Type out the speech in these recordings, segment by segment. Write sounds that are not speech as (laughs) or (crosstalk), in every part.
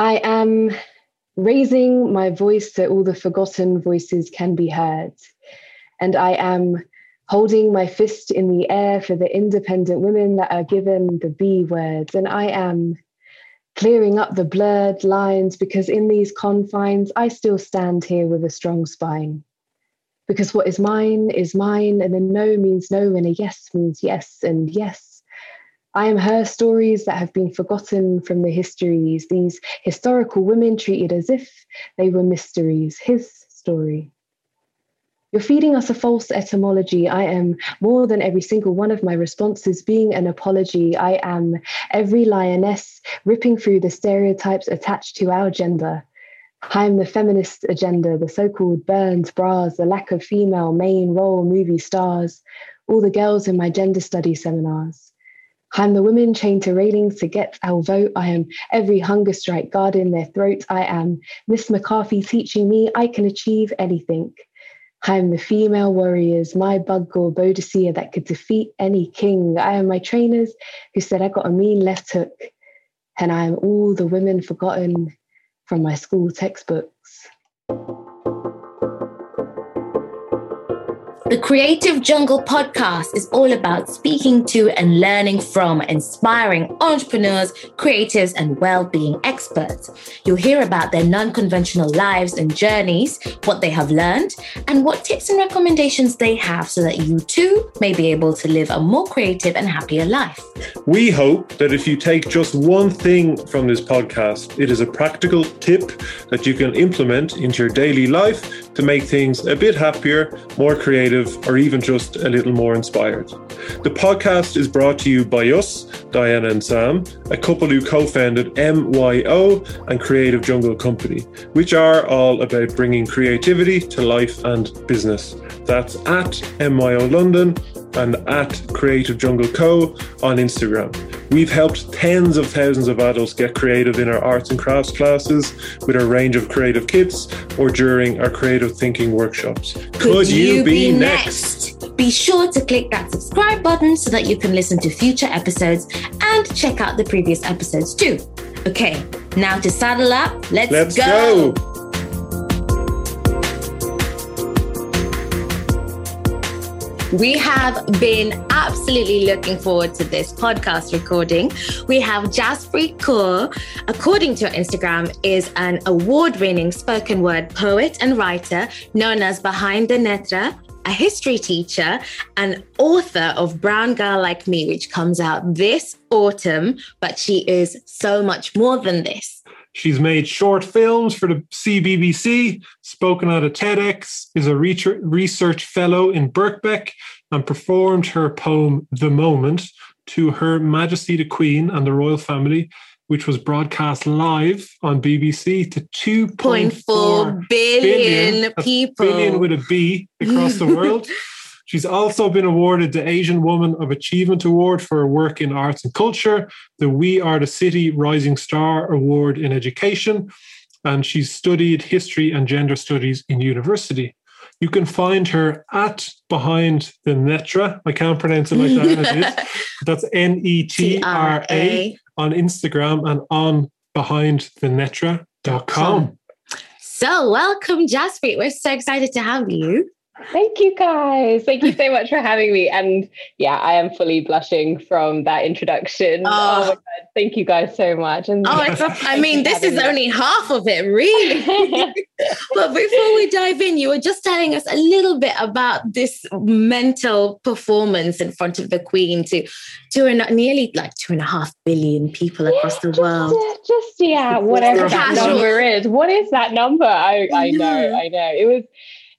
I am raising my voice so all the forgotten voices can be heard. And I am holding my fist in the air for the independent women that are given the B words. And I am clearing up the blurred lines because in these confines, I still stand here with a strong spine. Because what is mine is mine, and a no means no, and a yes means yes, and yes. I am her stories that have been forgotten from the histories, these historical women treated as if they were mysteries, his story. You're feeding us a false etymology. I am more than every single one of my responses being an apology. I am every lioness ripping through the stereotypes attached to our gender. I am the feminist agenda, the so called burned bras, the lack of female main role movie stars, all the girls in my gender study seminars. I am the women chained to railings to get our vote. I am every hunger strike guard in their throat. I am Miss McCarthy teaching me I can achieve anything. I am the female warriors, Mai Bhago Boadicea that could defeat any king. I am my trainers who said I got a mean left hook. And I am all the women forgotten from my school textbooks. The Creative Jungle podcast is all about speaking to and learning from inspiring entrepreneurs, creatives, and well being experts. You'll hear about their non conventional lives and journeys, what they have learned, and what tips and recommendations they have so that you too may be able to live a more creative and happier life. We hope that if you take just one thing from this podcast, it is a practical tip that you can implement into your daily life to make things a bit happier, more creative or even just a little more inspired. The podcast is brought to you by us, Diana and Sam, a couple who co founded MYO and Creative Jungle Company, which are all about bringing creativity to life and business. That's at MYO London and at Creative Jungle Co. on Instagram. We've helped tens of thousands of adults get creative in our arts and crafts classes with our range of creative kits or during our creative thinking workshops. Could, Could you, you, be, be next? next? Be sure to click that subscribe button so that you can listen to future episodes and check out the previous episodes too. Okay, now to saddle up, let's, let's go. go. We have been absolutely looking forward to this podcast recording. We have Jaspreet Kaur, according to Instagram, is an award-winning spoken word poet and writer known as Behind the Netra, a history teacher and author of Brown Girl Like Me, which comes out this autumn, but she is so much more than this. She's made short films for the CBBC, spoken at a TEDx, is a research fellow in Birkbeck, and performed her poem The Moment to Her Majesty the Queen and the royal family, which was broadcast live on BBC to 2.4 billion, billion people. Billion with a B across the world. (laughs) She's also been awarded the Asian Woman of Achievement Award for her work in arts and culture, the We Are the City Rising Star Award in Education, and she's studied history and gender studies in university. You can find her at Behind the Netra. I can't pronounce it like that. (laughs) That's N E T R A on Instagram and on behindthenetra.com. So, welcome, Jaspreet. We're so excited to have you. Thank you guys. Thank you so much for having me. And yeah, I am fully blushing from that introduction. Oh, oh my God. Thank you guys so much. And oh, I mean, this is me. only half of it, really. (laughs) but before we dive in, you were just telling us a little bit about this mental performance in front of the Queen to to an, nearly like two and a half billion people yeah, across the just, world. Just yeah, whatever that number is. What is that number? I, I know, I know. It was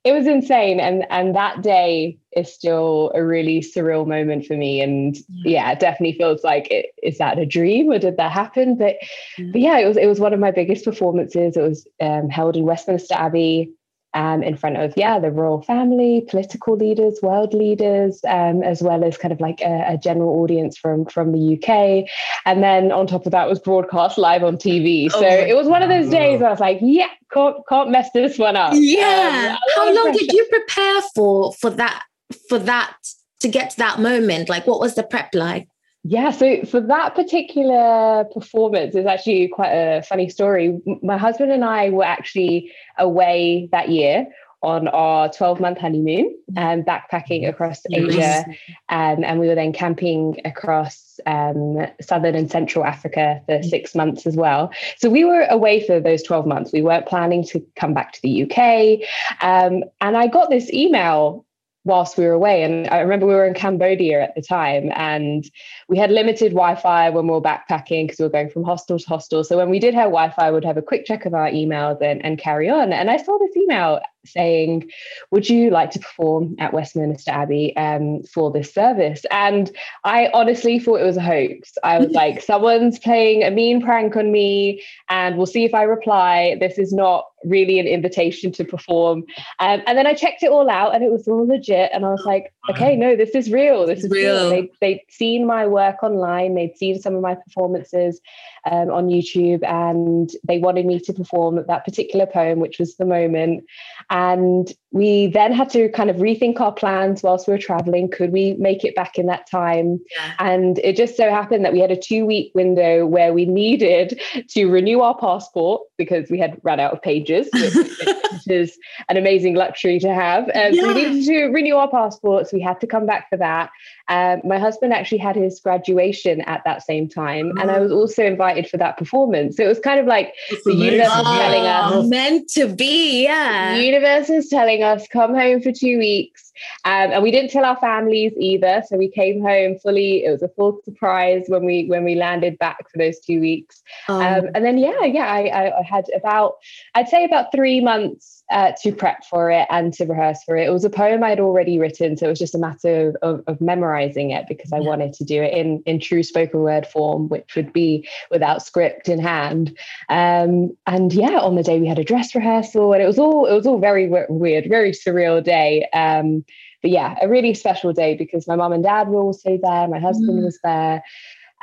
it was insane. And and that day is still a really surreal moment for me. And yeah, it definitely feels like it, is that a dream or did that happen? But but yeah it was it was one of my biggest performances. It was um, held in westminster abbey um, in front of yeah the royal family, political leaders, world leaders, um, as well as kind of like a, a, general audience from from the UK, and then on top of that was broadcast live on TV. Oh so it was one of those days I was like, yeah, can't can't mess this one up. Yeah. Um, How long did you prepare for for that for that to get to that moment? Like, what was the prep like? Yeah, so for that particular performance, it's actually quite a funny story. My husband and I were actually away that year on our 12 month honeymoon and um, backpacking across Asia. Um, and we were then camping across um, southern and central Africa for mm. six months as well. So we were away for those 12 months. We weren't planning to come back to the UK. Um, and I got this email whilst we were away. And I remember we were in Cambodia at the time and we had limited Wi Fi when we were backpacking because we were going from hostel to hostel. So when we did have Wi Fi, we'd have a quick check of our emails and, and carry on. And I saw this email saying, Would you like to perform at Westminster Abbey um, for this service? And I honestly thought it was a hoax. I was like, (laughs) Someone's playing a mean prank on me, and we'll see if I reply. This is not really an invitation to perform. Um, and then I checked it all out, and it was all legit. And I was like, Okay, no, this is real. This is real. real. They, they'd seen my work online, they'd seen some of my performances um, on YouTube, and they wanted me to perform that particular poem, which was The Moment. And we then had to kind of rethink our plans whilst we were traveling. Could we make it back in that time? Yeah. And it just so happened that we had a two week window where we needed to renew our passport because we had run out of pages, which, (laughs) is an amazing luxury to have. Um, yeah. so we needed to renew our passports. We had to come back for that. Um, my husband actually had his graduation at that same time, and I was also invited for that performance. So it was kind of like it's the amazing. universe was telling us, oh, meant to be, yeah. The universe is telling us, come home for two weeks, um, and we didn't tell our families either. So we came home fully. It was a full surprise when we when we landed back for those two weeks, um, um, and then yeah, yeah, I, I had about I'd say about three months uh, to prep for it and to rehearse for it. It was a poem I'd already written, so it was just a matter of, of, of memorizing it because I yeah. wanted to do it in in true spoken word form, which would be without script in hand. Um, and yeah, on the day we had a dress rehearsal, and it was all it was all very weird, very surreal day. Um, but yeah, a really special day because my mom and dad were also there, my husband mm. was there.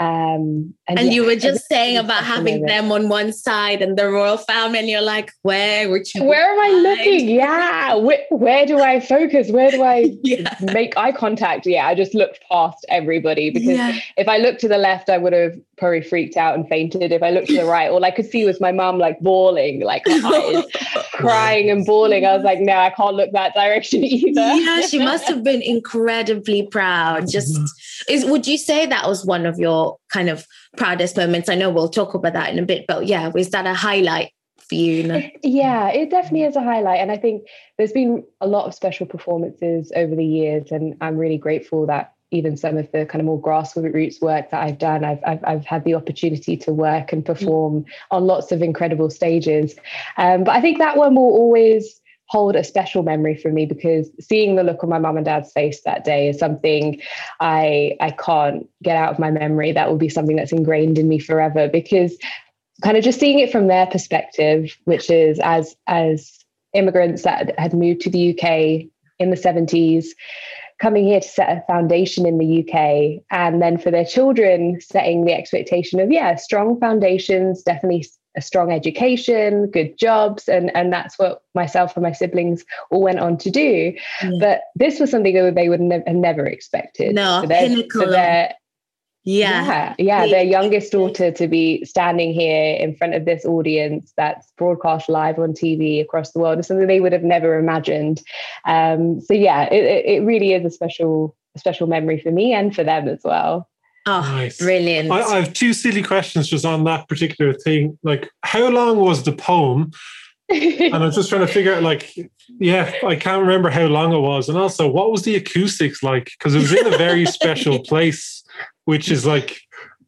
Um, and, and yeah, you were just saying about having them on one side and the royal family, and you're like, where would you? Where am I looking? Yeah, where, where, do I focus? Where do I (laughs) yeah. make eye contact? Yeah, I just looked past everybody because yeah. if I looked to the left, I would have probably freaked out and fainted. If I looked to the right, all I could see was my mom like bawling, like (laughs) crying and bawling. I was like, no, I can't look that direction (laughs) either. Yeah, she must have been incredibly proud. Just is would you say that was one of your kind of proudest moments? I know we'll talk about that in a bit, but yeah, was that a highlight for you? Yeah, it definitely is a highlight. And I think there's been a lot of special performances over the years, and I'm really grateful that even some of the kind of more grassroots work that I've done, I've, I've, I've had the opportunity to work and perform on lots of incredible stages. Um, but I think that one will always hold a special memory for me because seeing the look on my mum and dad's face that day is something I I can't get out of my memory. That will be something that's ingrained in me forever because kind of just seeing it from their perspective, which is as as immigrants that had moved to the UK in the 70s coming here to set a foundation in the UK and then for their children setting the expectation of yeah strong foundations definitely a strong education good jobs and and that's what myself and my siblings all went on to do yeah. but this was something that they would ne- have never expected no for their, for their yeah. yeah. Yeah. Their youngest daughter to be standing here in front of this audience that's broadcast live on TV across the world is something they would have never imagined. Um, so yeah, it, it really is a special, a special memory for me and for them as well. Oh, nice. brilliant. I, I have two silly questions just on that particular thing. Like, how long was the poem? and I'm just trying to figure out, like, yeah, I can't remember how long it was. And also, what was the acoustics like? Because it was in a very (laughs) special place which is like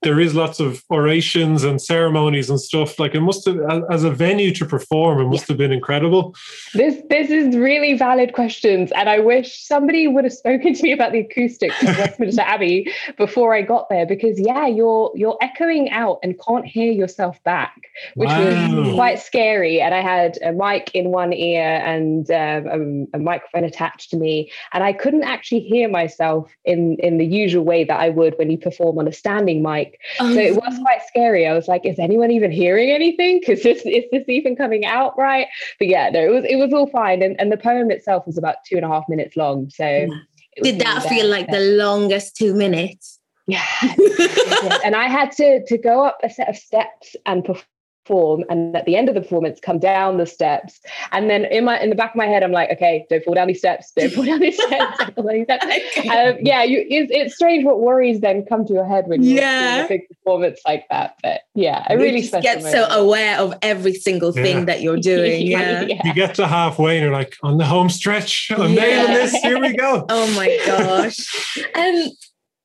there is lots of orations and ceremonies and stuff. Like it must have, as a venue to perform, it must have been incredible. This this is really valid questions, and I wish somebody would have spoken to me about the acoustics of Westminster (laughs) Abbey before I got there, because yeah, you're you're echoing out and can't hear yourself back, which wow. was quite scary. And I had a mic in one ear and um, a, a microphone attached to me, and I couldn't actually hear myself in in the usual way that I would when you perform on a standing mic oh, so it was quite scary. I was like is anyone even hearing anything? Because this is this even coming out right? But yeah no it was it was all fine. And, and the poem itself was about two and a half minutes long. So did that feel like the longest two minutes? Yeah. and I had to to go up a set of steps and perform perform and at the end of the performance come down the steps and then in my in the back of my head i'm like okay don't fall down these steps don't fall down these (laughs) steps, (laughs) Um, yeah you, it's, it's, strange what worries then come to your head when you're yeah. doing a big performance like that but yeah I really get so aware of every single thing yeah. that you're doing (laughs) yeah. yeah. you get to halfway and you're like on the home stretch i'm nailing this here we go oh my gosh um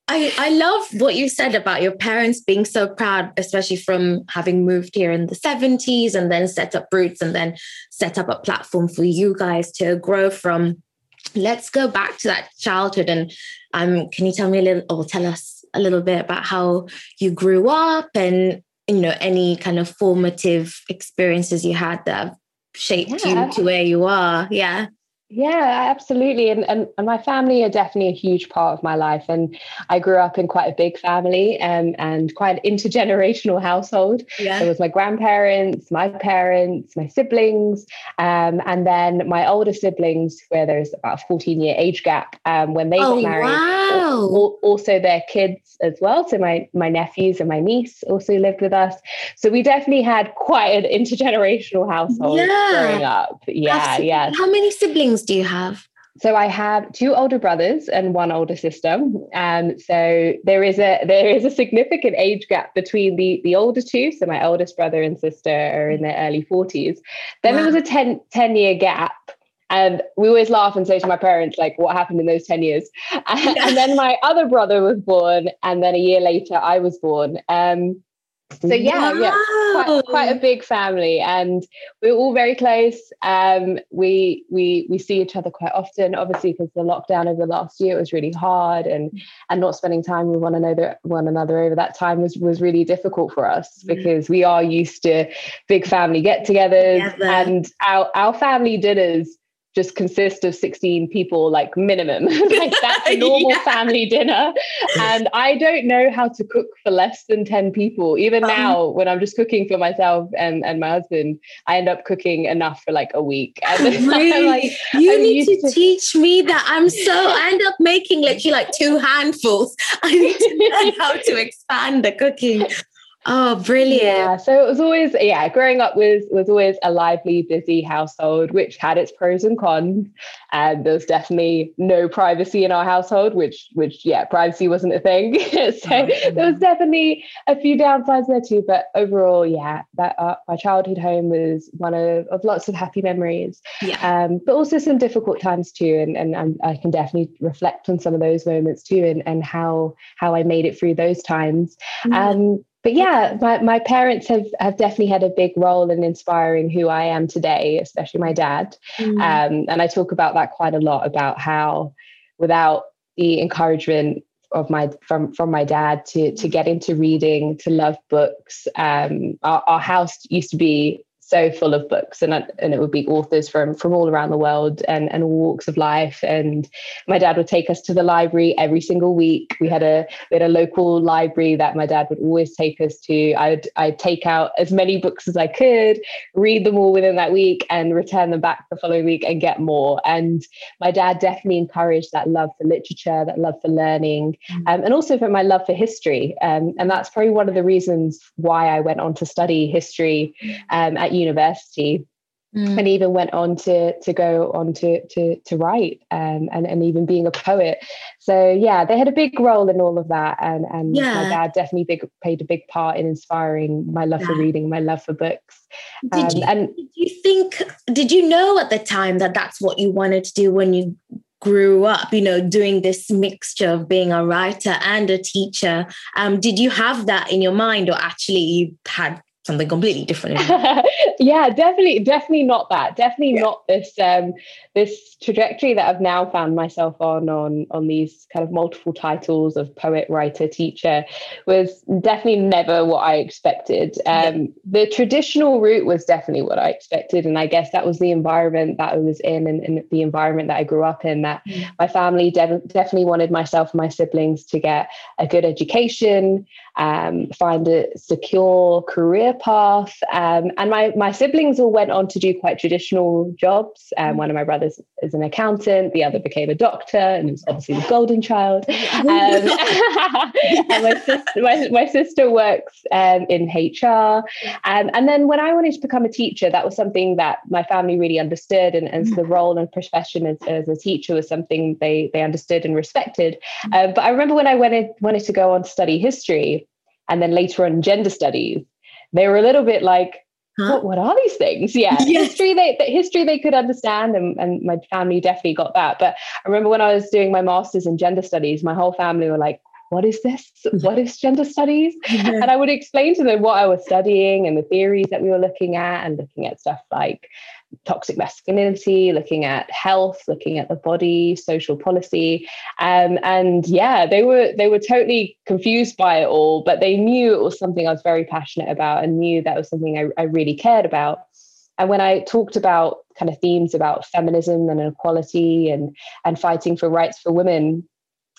I, I love what you said about your parents being so proud, especially from having moved here in the 70s and then set up roots and then set up a platform for you guys to grow from. Let's go back to that childhood and um, can you tell me a little or tell us a little bit about how you grew up and you know any kind of formative experiences you had that shaped yeah. you to where you are? Yeah. Yeah, absolutely. And, and, and my family are definitely a huge part of my life. And I grew up in quite a big family um, and quite an intergenerational (laughs) household. Yeah. There was my grandparents, my parents, my siblings, um, and then my older siblings, where there's about a 14 year age gap um, when they oh, got married. Wow. Also their kids as well. So my, my nephews and my niece also lived with us. So we definitely had quite an intergenerational household yeah. growing up. Yeah, absolutely. yeah. How many siblings siblings do you have? So I have two older brothers and one older sister. Um, so there is a there is a significant age gap between the the older two. So my oldest brother and sister are in their early 40s. Then wow. there was a 10, 10 year gap. And we always laugh and say to my parents, like, what happened in those 10 years? (laughs) and then my other brother was born. And then a year later, I was born. Um, so yeah, wow. yeah, quite, quite, a big family, and we're all very close. Um, we we we see each other quite often, obviously, because the lockdown over the last year was really hard, and and not spending time with one another one another over that time was was really difficult for us mm. because we are used to big family get-togethers, and our our family dinners just consist of 16 people like minimum. (laughs) Like that's (laughs) a normal yeah. family dinner. And i don't know how to cook for less than 10 people. Even um, now when i'm just cooking for myself and, and my husband i end up cooking enough for like a week. And (laughs) really? like, you I'm need to, to, teach me that. I'm so i end up making literally like two handfuls. I need to learn how to expand the cooking Oh, brilliant. Yeah. So it was always, yeah, growing up was was always a lively, busy household, which had its pros and cons. And there was definitely no privacy in our household, which which yeah, privacy wasn't a thing. (laughs) so mm-hmm. there was definitely a few downsides there too. But overall, yeah, that uh, my childhood home was one of, of lots of happy memories. Yeah. Um, but also some difficult times too. And, and and I can definitely reflect on some of those moments too and, and how how I made it through those times. Mm-hmm. Um but yeah, my, my parents have have definitely had a big role in inspiring who I am today, especially my dad. Mm. Um, and I talk about that quite a lot about how without the encouragement of my from from my dad to to get into reading, to love books, um, our, our house used to be so full of books and, and it would be authors from from all around the world and, and all walks of life. And my dad would take us to the library every single week. We had a we had a local library that my dad would always take us to. I'd i'd take out as many books as i could read them all within that week and return them back the following week and get more. And my dad definitely encouraged that love for literature that love for learning mm. um, and also for my love for history. Um, and that's probably one of the reasons why i went on to study history um, at university mm. and even went on to to go on to to to write um, and and even being a poet. So yeah, they had a big role in all of that, and and yeah. my dad definitely big played a big part in inspiring my love yeah. for reading, my love for books. Did um, you, and did you think? Did you know at the time that that's what you wanted to do when you grew up, you know, doing this mixture of being a writer and a teacher. Um, did you have that in your mind, or actually you had something completely different. (laughs) yeah, definitely, definitely not that. Definitely yeah. not this um, this trajectory that I've now found myself on on on these kind of multiple titles of poet, writer, teacher was definitely never what I expected. Um, yeah. The traditional route was definitely what I expected, and I guess that was the environment that I was in and, and the environment that I grew up in. That mm. my family de- definitely wanted myself and my siblings to get a good education um, find a secure career path. Um, and my, my siblings all went on to do quite traditional jobs. Um, one of my brothers is an accountant, the other became a doctor, and was obviously the golden child. (laughs) Um, (laughs) and my sister, my, my sister works um, in HR. Um, and then when I wanted to become a teacher, that was something that my family really understood. And, and so the role and profession as, as a teacher was something they, they understood and respected. Uh, but I remember when I wanted, wanted to go on to study history and then later on gender studies, they were a little bit like, Huh? What, what are these things? Yeah, (laughs) yes. history they the history they could understand, and, and my family definitely got that. But I remember when I was doing my masters in gender studies, my whole family were like, "What is this? (laughs) What is gender studies?" And I would explain to them what I was studying and the theories that we were looking at, and looking at stuff like toxic masculinity, looking at health, looking at the body, social policy, um, and yeah, they were they were totally confused by it all, but they knew it was something I was very passionate about and knew that was something I, I really cared about. And when I talked about kind of themes about feminism and equality and and fighting for rights for women,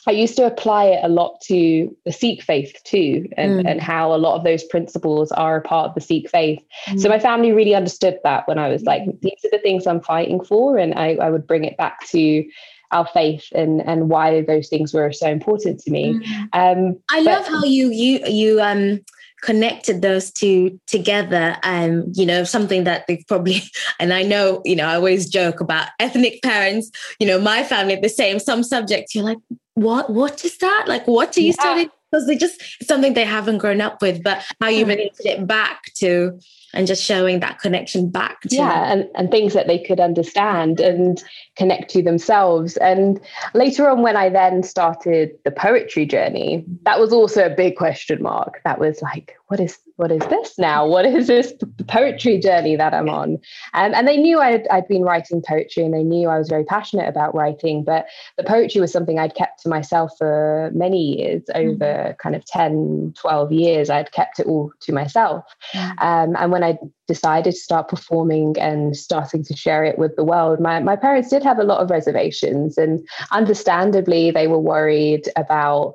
I used to apply it a lot to the Sikh faith too, and, mm. and how a lot of those principles are a part of the Sikh faith. Mm. So my family really understood that when I was like, mm. these are the things I'm fighting for. And I, I would bring it back to our faith and and why those things were so important to me. Mm. Um, I but, love how you you you um connected those two together um you know something that they've probably (laughs) and i know you know i always joke about ethnic parents you know my family the same some subjects you're like what what is that? Like what do you yeah. study? Because they just it's something they haven't grown up with but how you related it back to and just showing that connection back to yeah and, and things that they could understand and connect to themselves. And later on when i then started the poetry journey that was also a big question mark. That was like what is what is this now? What is this poetry journey that I'm on? Um, and they knew I'd, I'd been writing poetry and they knew I was very passionate about writing, but the poetry was something I'd kept to myself for many years, over mm-hmm. kind of 10, 12 years. I'd kept it all to myself. Mm-hmm. Um, and when I decided to start performing and starting to share it with the world, my, my parents did have a lot of reservations. And understandably, they were worried about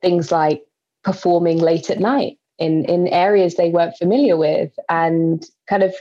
things like performing late at night in in areas they weren't familiar with and kind of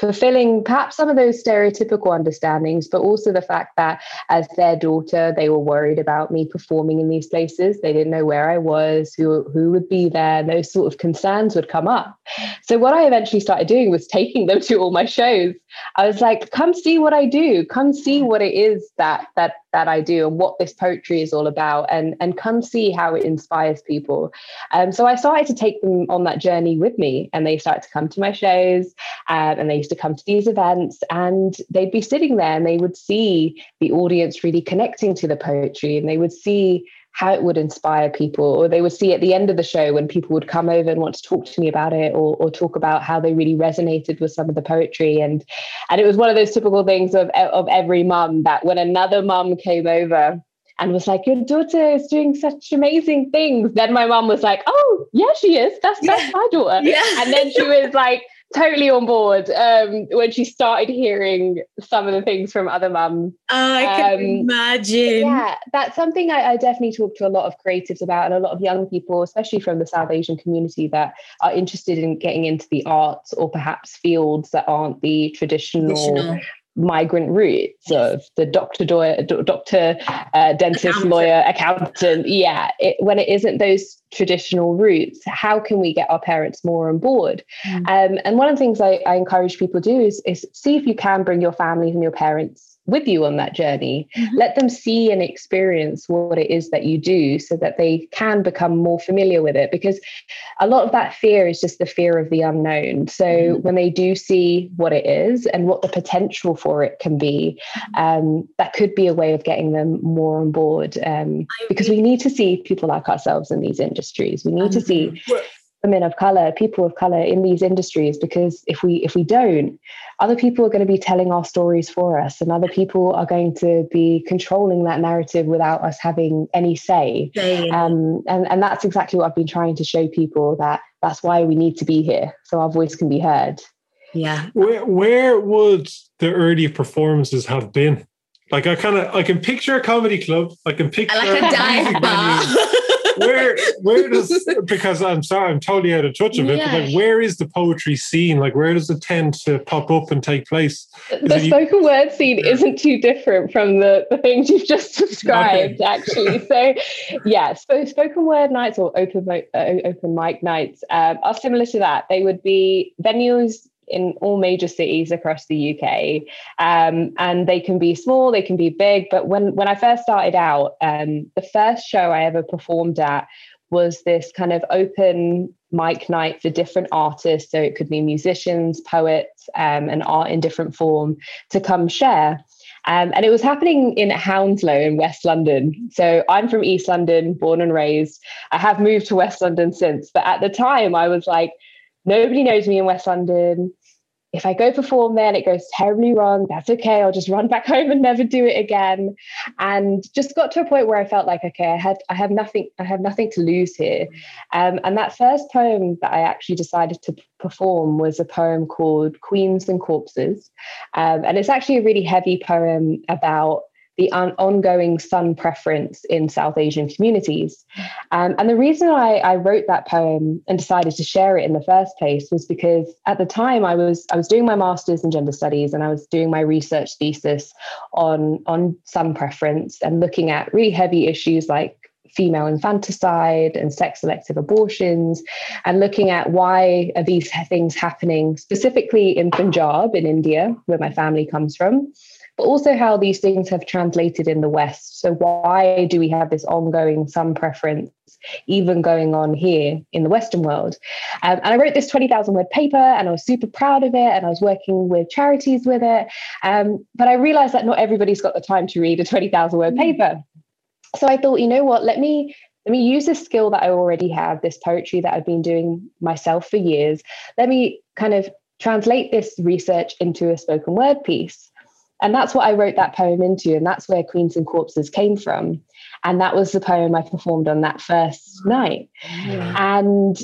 fulfilling perhaps some of those stereotypical understandings, but also the fact that as their daughter, they were worried about me performing in these places. They didn't know where I was, who, who would be there. Those sort of concerns would come up. So what I eventually started doing was taking them (laughs) to all my shows. I was like, come see what I do. Come see what it is that that that I do and what this poetry is all about and, and come see how it inspires people. Um, so I started to take them on that journey with me and they started to come to my shows um, and they used to come to these events and they'd be sitting there and they would see the audience really connecting to the poetry and they would see how it would inspire people or they would see at the end of the show when people would come over and want to talk to me about it or, or talk about how they really resonated with some of the poetry and and it was one of those typical things of of every mum that when another mum came over and was like, Your daughter is doing such amazing things. Then my mum was like, Oh, yeah, she is. That's that's yeah. my daughter. Yeah. And then she was like, totally on board um, when she started hearing some of the things from other mums. Oh, I can um, imagine. Yeah, that's something I, I, definitely talk to a lot of creatives about and a lot of young people, especially from the South Asian community, that are interested in getting into the arts or perhaps fields that aren't the traditional, traditional migrant roots of the doctor, doctor, uh, dentist, accountant. lawyer, accountant. Yeah, it, when it isn't those traditional roots, how can we get our parents more on board? Mm. Um, and one of the things I, I encourage people to do is, is see if you can bring your families and your parents with you on that journey. Mm-hmm. Let them see and experience what it is that you do so that they can become more familiar with it. Because a lot of that fear is just the fear of the unknown. So mm-hmm. when they do see what it is and what the potential for it can be, mm-hmm. um, that could be a way of getting them more on board. Um, because we need to see people like ourselves in these industries. We need to see women of color people of color in these industries because if we if we don't other people are going to be telling our stories for us and other people are going to be controlling that narrative without us having any say. Um, and and that's exactly what i've been trying to show people that that's why we need to be here so our voice can be heard. Yeah. Where where would the early performances have been? Like i kind of i can picture a comedy club i can picture I like a dive bar (laughs) where where does because I'm sorry, I'm totally out of touch of it, yeah. but like where is the poetry scene? Like where does it tend to pop up and take place? Is the spoken you- word scene isn't too different from the, the things you've just described, okay. actually. So yeah, so spoken word nights or open uh, open mic nights um, are similar to that. They would be venues in all major cities across the UK. Um, and they can be small, they can be big. But when, when I first started out, um, the first show I ever performed at was this kind of open mic night for different artists. So it could be musicians, poets, um, and art in different form to come share. Um, and it was happening in Hounslow in West London. So I'm from East London, born and raised. I have moved to West London since, but at the time I was like, nobody knows me in West London if I go perform there and it goes terribly wrong, that's okay. I'll just run (laughs) back home and never do it again. And just got to a point where I felt like, okay, I had I have nothing, I have nothing to lose here. Um, and that first poem that I actually decided to perform was a poem called Queens and Corpses. Um, and it's actually a really heavy poem about the on- ongoing son preference in South Asian communities. Um, and the reason I, I, wrote that poem and decided to share it in the first place was because at the time I was I was doing my master's in gender studies and I was doing my research thesis on on son preference and looking at really heavy issues like female infanticide and sex selective abortions and looking at why are these things happening specifically in Punjab in India where my family comes from but also how these things have translated in the West. So, why do we have this ongoing son preference even going on here in the Western world? Um, and I wrote this 20,000 word paper and I was super proud of it and I was working with charities with it. Um, but I realized that not everybody's got the time to read a 20,000 word mm. paper. So I thought, you know what, let me let me use this skill that I already have, this poetry that I've been doing myself for years. Let me kind of translate this research into a spoken word piece. And that's what I wrote that poem into. And that's where Queens and Corpses came from. And that was the poem I performed on that first night. Yeah. And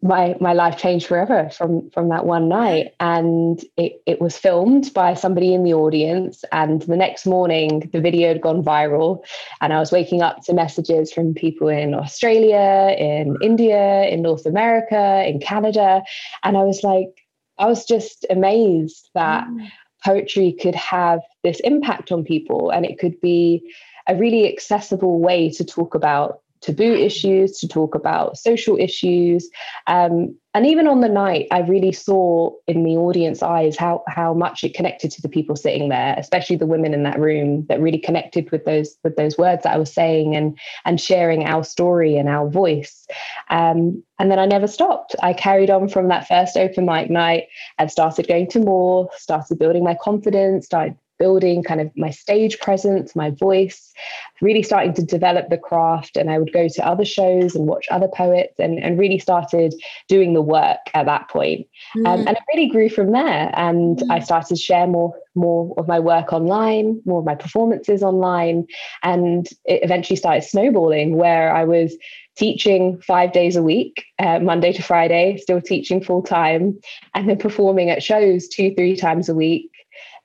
my my life changed forever from from that one night and it, it was filmed by somebody in the audience and the next morning the video had gone viral and i was waking up to messages from people in australia in india in north america in canada and i was like i was just amazed that mm poetry could have this impact on people and it could be a really accessible way to talk about taboo issues, to talk about social issues. Um, and even on the night, I really saw in the audience eyes how, how much it connected to the people sitting there, especially the women in that room that really connected with those with those words that I was saying and and sharing our story and our voice. Um, and then I never stopped. I carried on from that first open mic night and started going to more, started building my confidence, started building kind of my stage presence, my voice, really starting to develop the craft. And I would go to other shows and watch other poets and, and really started doing the work at that point. Mm. Um, and it really grew from there. And mm. I started to share more, more of my work online, more of my performances online. And it eventually started snowballing where I was teaching five days a week, uh, Monday to Friday, still teaching full time, and then performing at shows two, three times a week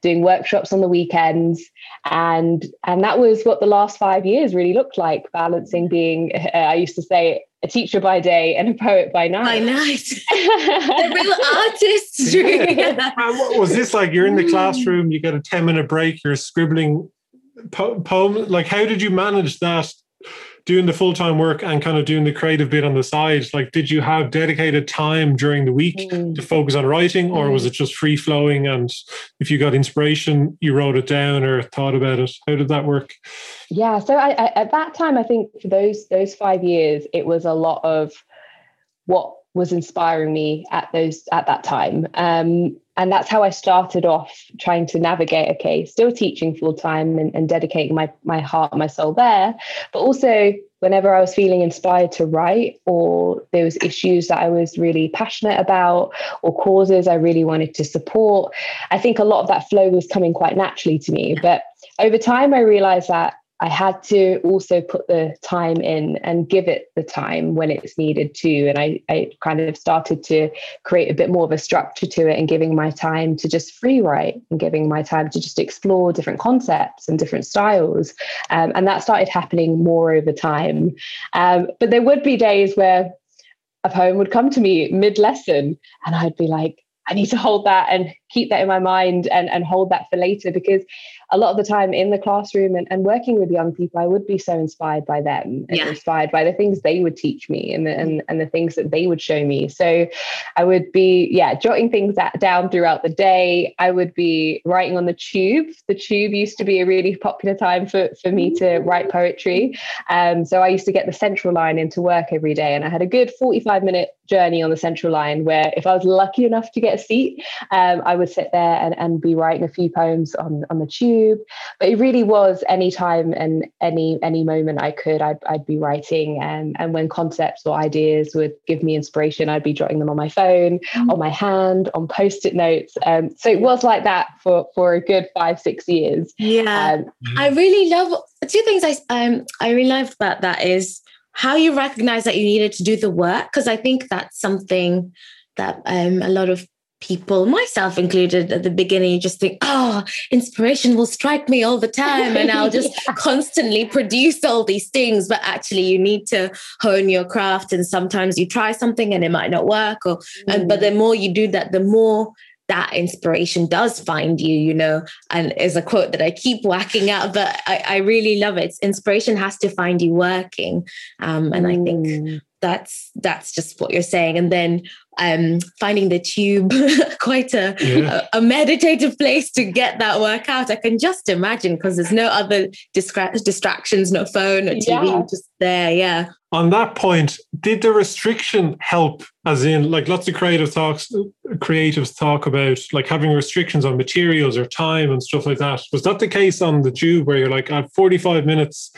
doing workshops on the weekends. And and that was what the last five years really looked like balancing being uh, i used to say a teacher by day and a poet by night. By night. (laughs) A real artist. (laughs) What was this like? You're in the classroom you get a 10 minute break you're scribbling po- poem like how did you manage that doing the full time work and kind of doing the creative bit on the side, like did you have dedicated time during the week mm. to focus on writing, or mm. was it just free flowing? And if you got inspiration, you wrote it down or thought about it. How did that work? Yeah, so I, I, at that time, I think for those those five years, it was a lot of what was inspiring me at those at that time. Um, and that's how I started off trying to navigate, okay, still teaching full time and, and dedicating my my heart my soul there, but also whenever I was feeling inspired to write or there was issues that I was really passionate about or causes I really wanted to support, I think a lot of that flow was coming quite naturally to me. But over time I realized that I had to also put the time in and give it the time when it's needed to. And I, I kind of started to create a bit more of a structure to it and giving my time to just free write and giving my time to just explore different concepts and different styles. Um, and that started happening more over time. Um, but there would be days where a poem would come to me mid lesson and I'd be like, I need to hold that and keep that in my mind and, and hold that for later because a lot of the time in the classroom and, and working with young people, I would be so inspired by them and yeah. inspired by the things they would teach me and the, and, and the things that they would show me. So I would be, yeah, jotting things that, down throughout the day. I would be writing on the tube. The tube used to be a really popular time for, for me to write poetry. Um, so I used to get the central line into work every day and I had a good 45 minute journey on the central line where if I was lucky enough to get a seat, um, I would sit there and, and be writing a few poems on, on the tube. But it really was any time and any any moment I could, I'd, I'd be writing. And, and when concepts or ideas would give me inspiration, I'd be jotting them on my phone, mm-hmm. on my hand, on post-it notes. Um, so it was like that for, for a good five, six years. Yeah. Um, I really love two things I um I really love about that is how you recognize that you needed to do the work because i think that's something that um, a lot of people myself included at the beginning you just think oh inspiration will strike me all the time and i'll just yeah. (laughs) (laughs) constantly produce all these things but actually you need to hone your craft and sometimes you try something and it might not work or mm. and, but the more you do that the more that inspiration does find you, you know, and is a quote that I keep whacking out, but I, I really love it. Inspiration has to find you working. Um, and I think mm. that's that's just what you're saying. And then um, finding the tube (laughs) quite a, yeah. a, a, meditative place to get that work out. I can just imagine because there's no other distra- distractions, no phone or TV, yeah. just there. Yeah. On that point, did the restriction help? As in, like lots of creative talks, creatives talk about like having restrictions on materials or time and stuff like that. Was that the case on the tube where you're like at 45 minutes,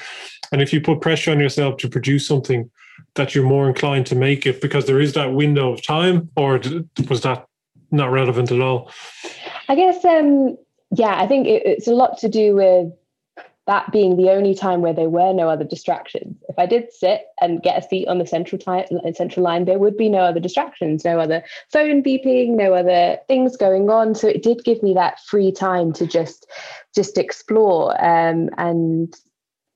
and if you put pressure on yourself to produce something, that you're more inclined to make it because there is that window of time, or was that not relevant at all? I guess, um, yeah, I think it, it's a lot to do with that being the only time where there were no other distractions. If I did sit and get a seat on the central time, central line, there would be no other distractions, no other phone beeping, no other things going on. So it did give me that free time to just just explore um, and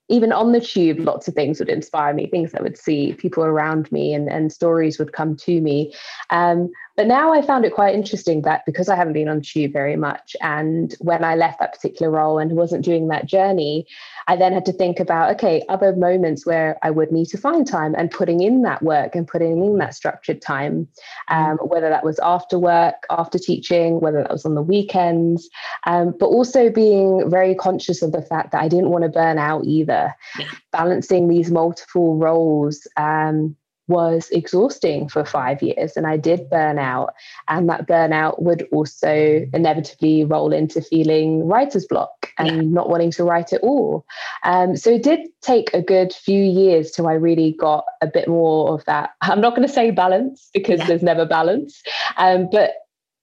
even on the tube, lots of things would inspire me, things I would see, people around me, and, and stories would come to me. Um, but now I found it quite interesting that because I haven't been on tube very much, and when I left that particular role and wasn't doing that journey, I then had to think about okay, other moments where I would need to find time and putting in that work and putting in that structured time, um, whether that was after work, after teaching, whether that was on the weekends, um, but also being very conscious of the fact that I didn't want to burn out either. Yeah. Balancing these multiple roles. Um, was exhausting for five years and I did burn out. And that burnout would also inevitably roll into feeling writer's block and yeah. not wanting to write at all. Um, so it did take a good few years till I really got a bit more of that. (laughs) I'm not going to say balance because yeah. there's never balance, um, but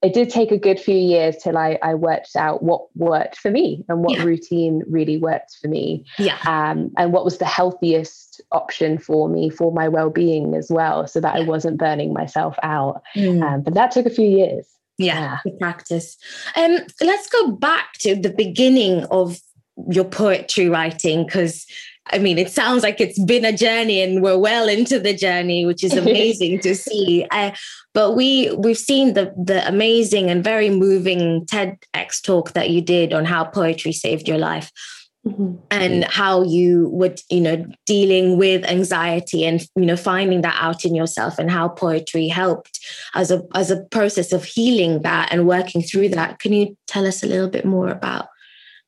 it did take a good few years till I, I worked out what worked for me and what yeah. routine really worked for me. Yeah. Um, and what was the healthiest option for me for my well-being as well, so that yeah. I wasn't burning myself out. Mm. Um, but that took a few years. Yeah, yeah. practice. Um, let's go back to the beginning of your poetry writing because I mean, it sounds like it's been a journey and we're well into the journey, which is (laughs) amazing to see. Uh, but we we've seen the the amazing and very moving TEDx talk that you did on how poetry saved your life. Mm-hmm. And how you would, you know, dealing with anxiety and you know finding that out in yourself, and how poetry helped as a as a process of healing that and working through that. Can you tell us a little bit more about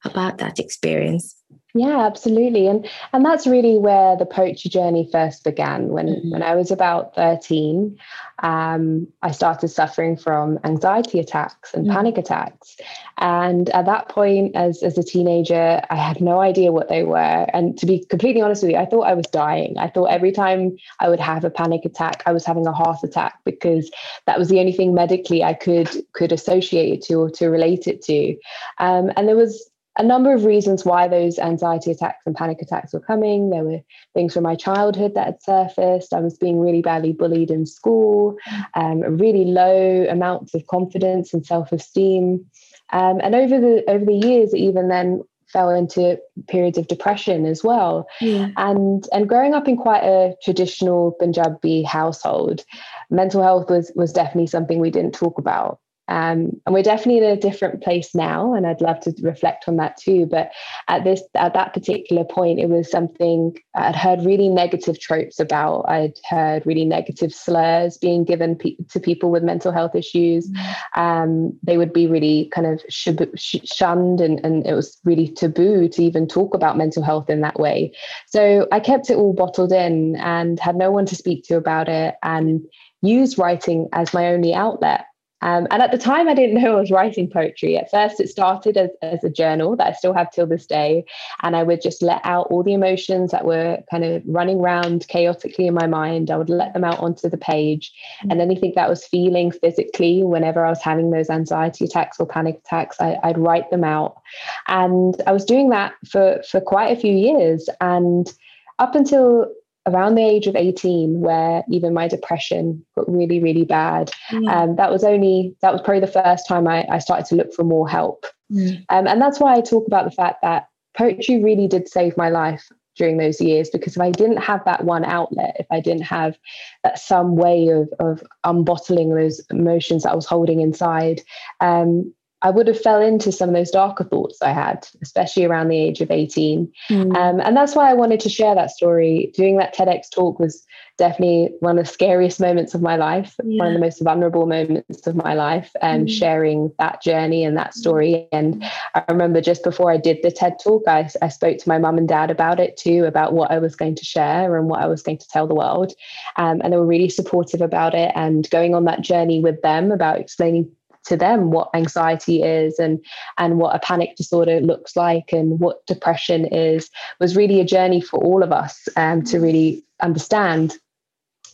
about that experience? Yeah, absolutely. And and that's really where the poetry journey first began. When mm-hmm. when I was about 13, um, I started suffering from anxiety attacks and mm-hmm. panic attacks. And at that point, as, as a teenager, I had no idea what they were. And to be completely honest with you, I thought I was dying. I thought every time I would have a panic attack, I was having a heart attack because that was the only thing medically I could could associate it to or to relate it to. Um, and there was a number of reasons why those anxiety attacks and panic attacks were coming. There were things from my childhood that had surfaced. I was being really badly bullied in school, um, really low amounts of confidence and self esteem. Um, and over the over the years, even then fell into periods of depression as well. Yeah. And and growing up in quite a traditional Punjabi household, mental health was was definitely something we didn't talk about. Um, and we're definitely in a different place now, and I'd love to reflect on that too. But at this, at that particular point, it was something I'd heard really negative tropes about. I'd heard really negative slurs being given pe- to people with mental health issues. Mm-hmm. Um, they would be really kind of shunned, and, and it was really taboo to even talk about mental health in that way. So I kept it all bottled in and had no one to speak to about it, and used writing as my only outlet. Um, and at the time, I didn't (laughs) know I was writing poetry. At first, it started as, as a journal that I still have till this day. And I would just let out all the emotions that were kind of running around chaotically in my mind. I would let them out onto the page. Mm. And anything that I was feeling physically, whenever I was having those anxiety attacks or panic attacks, I, I'd write them out. And I was doing that for, for quite a few years. And up until around the age of 18 where even my depression got really really bad mm. um, that was only that was probably the first time i, I started to look for more help mm. um, and that's why i talk about the fact that poetry really did save my life during those years because if i didn't have that one outlet if i didn't have that some way of, of unbottling those emotions that i was holding inside um, I would have fell into some of those darker thoughts I had, especially around the age of 18. Mm. Um, and that's why I wanted to share that story. Doing that TEDx talk was definitely one of the scariest moments of my life, yeah. one of the most vulnerable moments of my life, and um, mm. sharing that journey and that story. And I remember just before I did the TED talk, I, I spoke to my mum and dad about it too, about what I was going to share and what I was going to tell the world. Um, and they were really supportive about it and going on that journey with them about explaining to them what anxiety is and and what a panic disorder looks like and what depression is was really a journey for all of us um, to really understand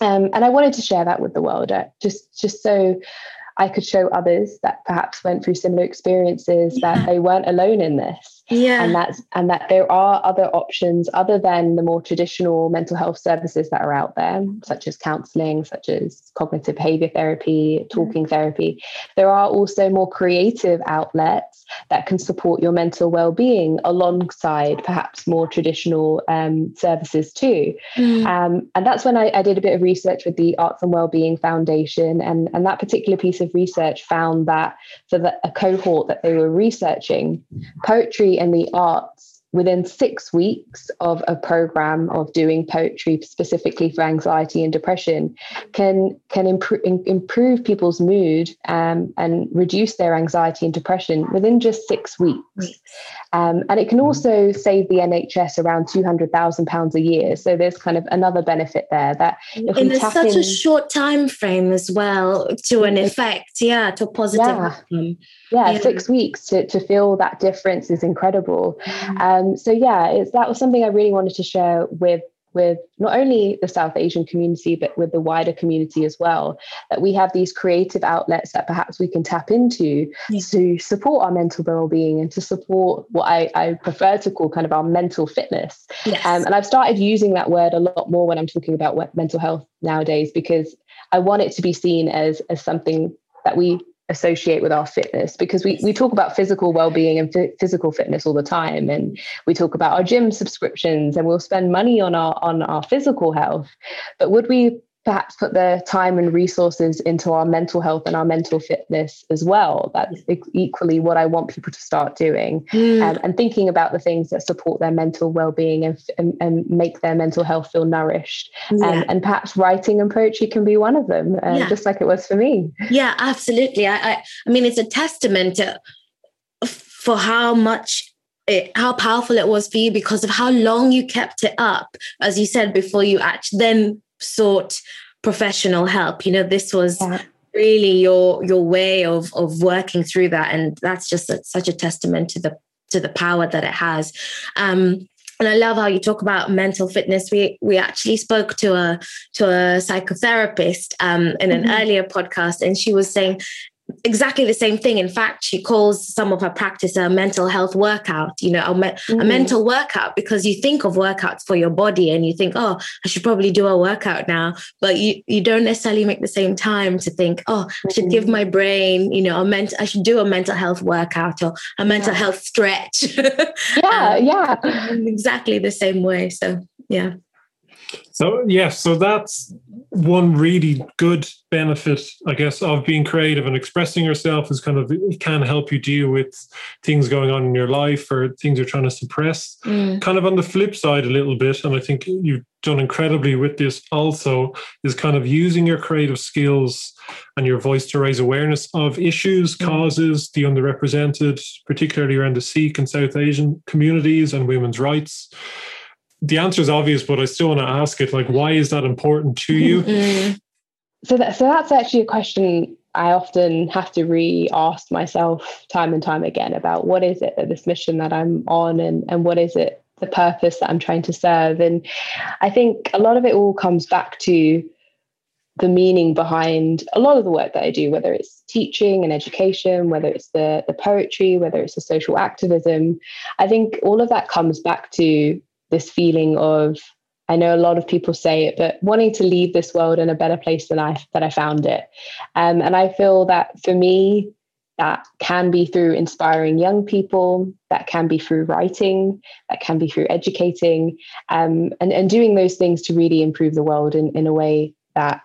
um, and I wanted to share that with the world, uh, just just so I could show others that perhaps went through similar experiences yeah. that they weren't alone in this. Yeah. And that's and that there are other options other than the more traditional mental health services that are out there, such as counseling, such as cognitive behavior therapy, talking therapy. There are also more creative outlets that can support your mental well-being alongside perhaps more traditional um, services too. Mm. Um, and that's when I, I did a bit of research with the Arts and Wellbeing Foundation, and, and that particular piece of research found that for the, a cohort that they were researching, poetry and the arts within six weeks of a program of doing poetry specifically for anxiety and depression can can improve improve people's mood um, and reduce their anxiety and depression within just six weeks. Um, and it can also save the NHS around two hundred thousand pounds a year. So there's kind of another benefit there that if in such in, a short time frame as well to an effect yeah to a positive yeah. outcome yeah, yeah, six weeks to, to feel that difference is incredible. Mm. Um, so yeah, it's, that was something I really wanted to share with with not only the South Asian community, but with the wider community as well. That we have these creative outlets that perhaps we can tap into yeah. to support our mental well-being and to support what I, I prefer to call kind of our mental fitness. Yes. Um, and I've started using that word a lot more when I'm talking about mental health nowadays because I want it to be seen as as something that we associate with our fitness because we, we talk about physical well-being and f- physical fitness all the time. And we talk about our gym subscriptions and we'll spend money on our on our physical health. But would we perhaps put the time and resources into our mental health and our mental fitness as well. That's equally what I want people to start doing mm. um, and thinking about the things that support their mental well-being and, and, and make their mental health feel nourished. Yeah. Um, and perhaps writing and poetry can be one of them, uh, yeah. just like it was for me. Yeah, absolutely. I, I, I mean, it's a testament to, for how much it, how powerful it was for you because of how long you kept it up, as you said before you actually then sought professional help. You know, this was yeah. really your your way of of working through that, and that's just a, such a testament to the to the power that it has. Um, and I love how you talk about mental fitness. We we actually spoke to a to a psychotherapist um, in an mm-hmm. earlier podcast, and she was saying exactly the same thing. In fact, she calls some of her practice a mental health workout, you know, a, me- mm. a, mental workout because you think of workouts for your body and you think, oh, I should probably do a workout now. But you, you don't necessarily make the same time to think, oh, I should give mm. my brain, you know, a mental, I should do a mental health workout or a mental yeah. health stretch. (laughs) yeah, um, yeah. (laughs) Exactly the same way. So, yeah. So yeah, so that's one really good benefit, I guess, of being creative and expressing yourself is kind of it can help you deal with things going on in your life or things you're trying to suppress. Mm. Kind of on the flip side a little bit, and I think you've done incredibly with this also, is kind of using your creative skills and your voice to raise awareness of issues, mm. causes, the underrepresented, particularly around the Sikh and South Asian communities and women's rights the answer is obvious, but I still want to ask it. Like, why is that important to you? Mm-hmm. (laughs) So that so that's actually a question I often have to re-ask myself time and time again about what is it that this mission that I'm on and and what is it the purpose that I'm trying to serve. And I think a lot of it all comes back to the meaning behind a lot of the work that I do, whether it's teaching and education, whether it's the, the poetry, whether it's the social activism. I think all of that comes back to this feeling of I know a lot of people say it, but wanting to leave this world in a better place than I that I found it. Um, and I feel that for me, that can be through inspiring young people, that can be through writing, that can be through educating, um, and, and doing those things to really improve the world in, in a way that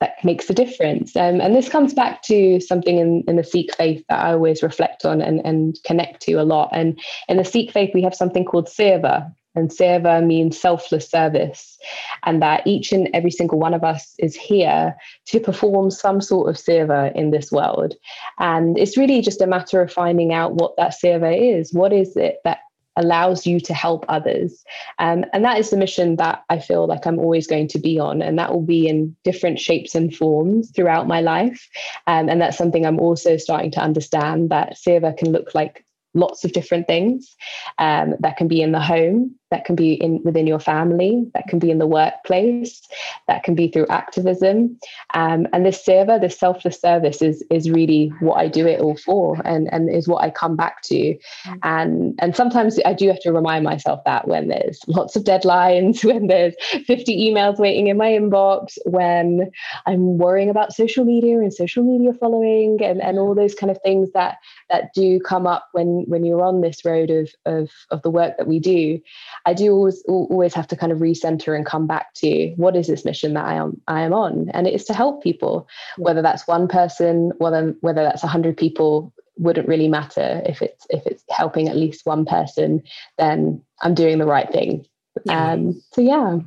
that makes a difference. Um, and this comes back to something in, in the Sikh faith that I always reflect on and, and connect to a lot. And in the Sikh faith, we have something called seva, and seva means selfless service, and that each and every single one of us is here to perform some sort of seva in this world. And it's really just a matter of finding out what that seva is. What is it that allows you to help others. Um, and that is the mission that I feel like I'm always going to be on. And that will be in different shapes and forms throughout my life. Um, and that's something I'm also starting to understand that seva can look like lots of different things um, that can be in the home that can be in within your family that can be in the workplace that can be through activism. Um, and this seva this selfless service is is really what i do it all for and and is what i come back to. Mm-hmm. and and sometimes i do have to remind myself that when there's lots of deadlines (laughs) when there's 50 emails waiting in my inbox when i'm worrying about social media and social media following and, and all those kind of things that that do come up when when you're on this road of of, of the work that we do I do always always have to kind of recenter and come back to what is this mission that I am I am on, and it is to help people, whether that's one person, whether whether that's a hundred people wouldn't really matter. If it's if it's helping at least one person, then I'm doing the right thing. Um, so yeah.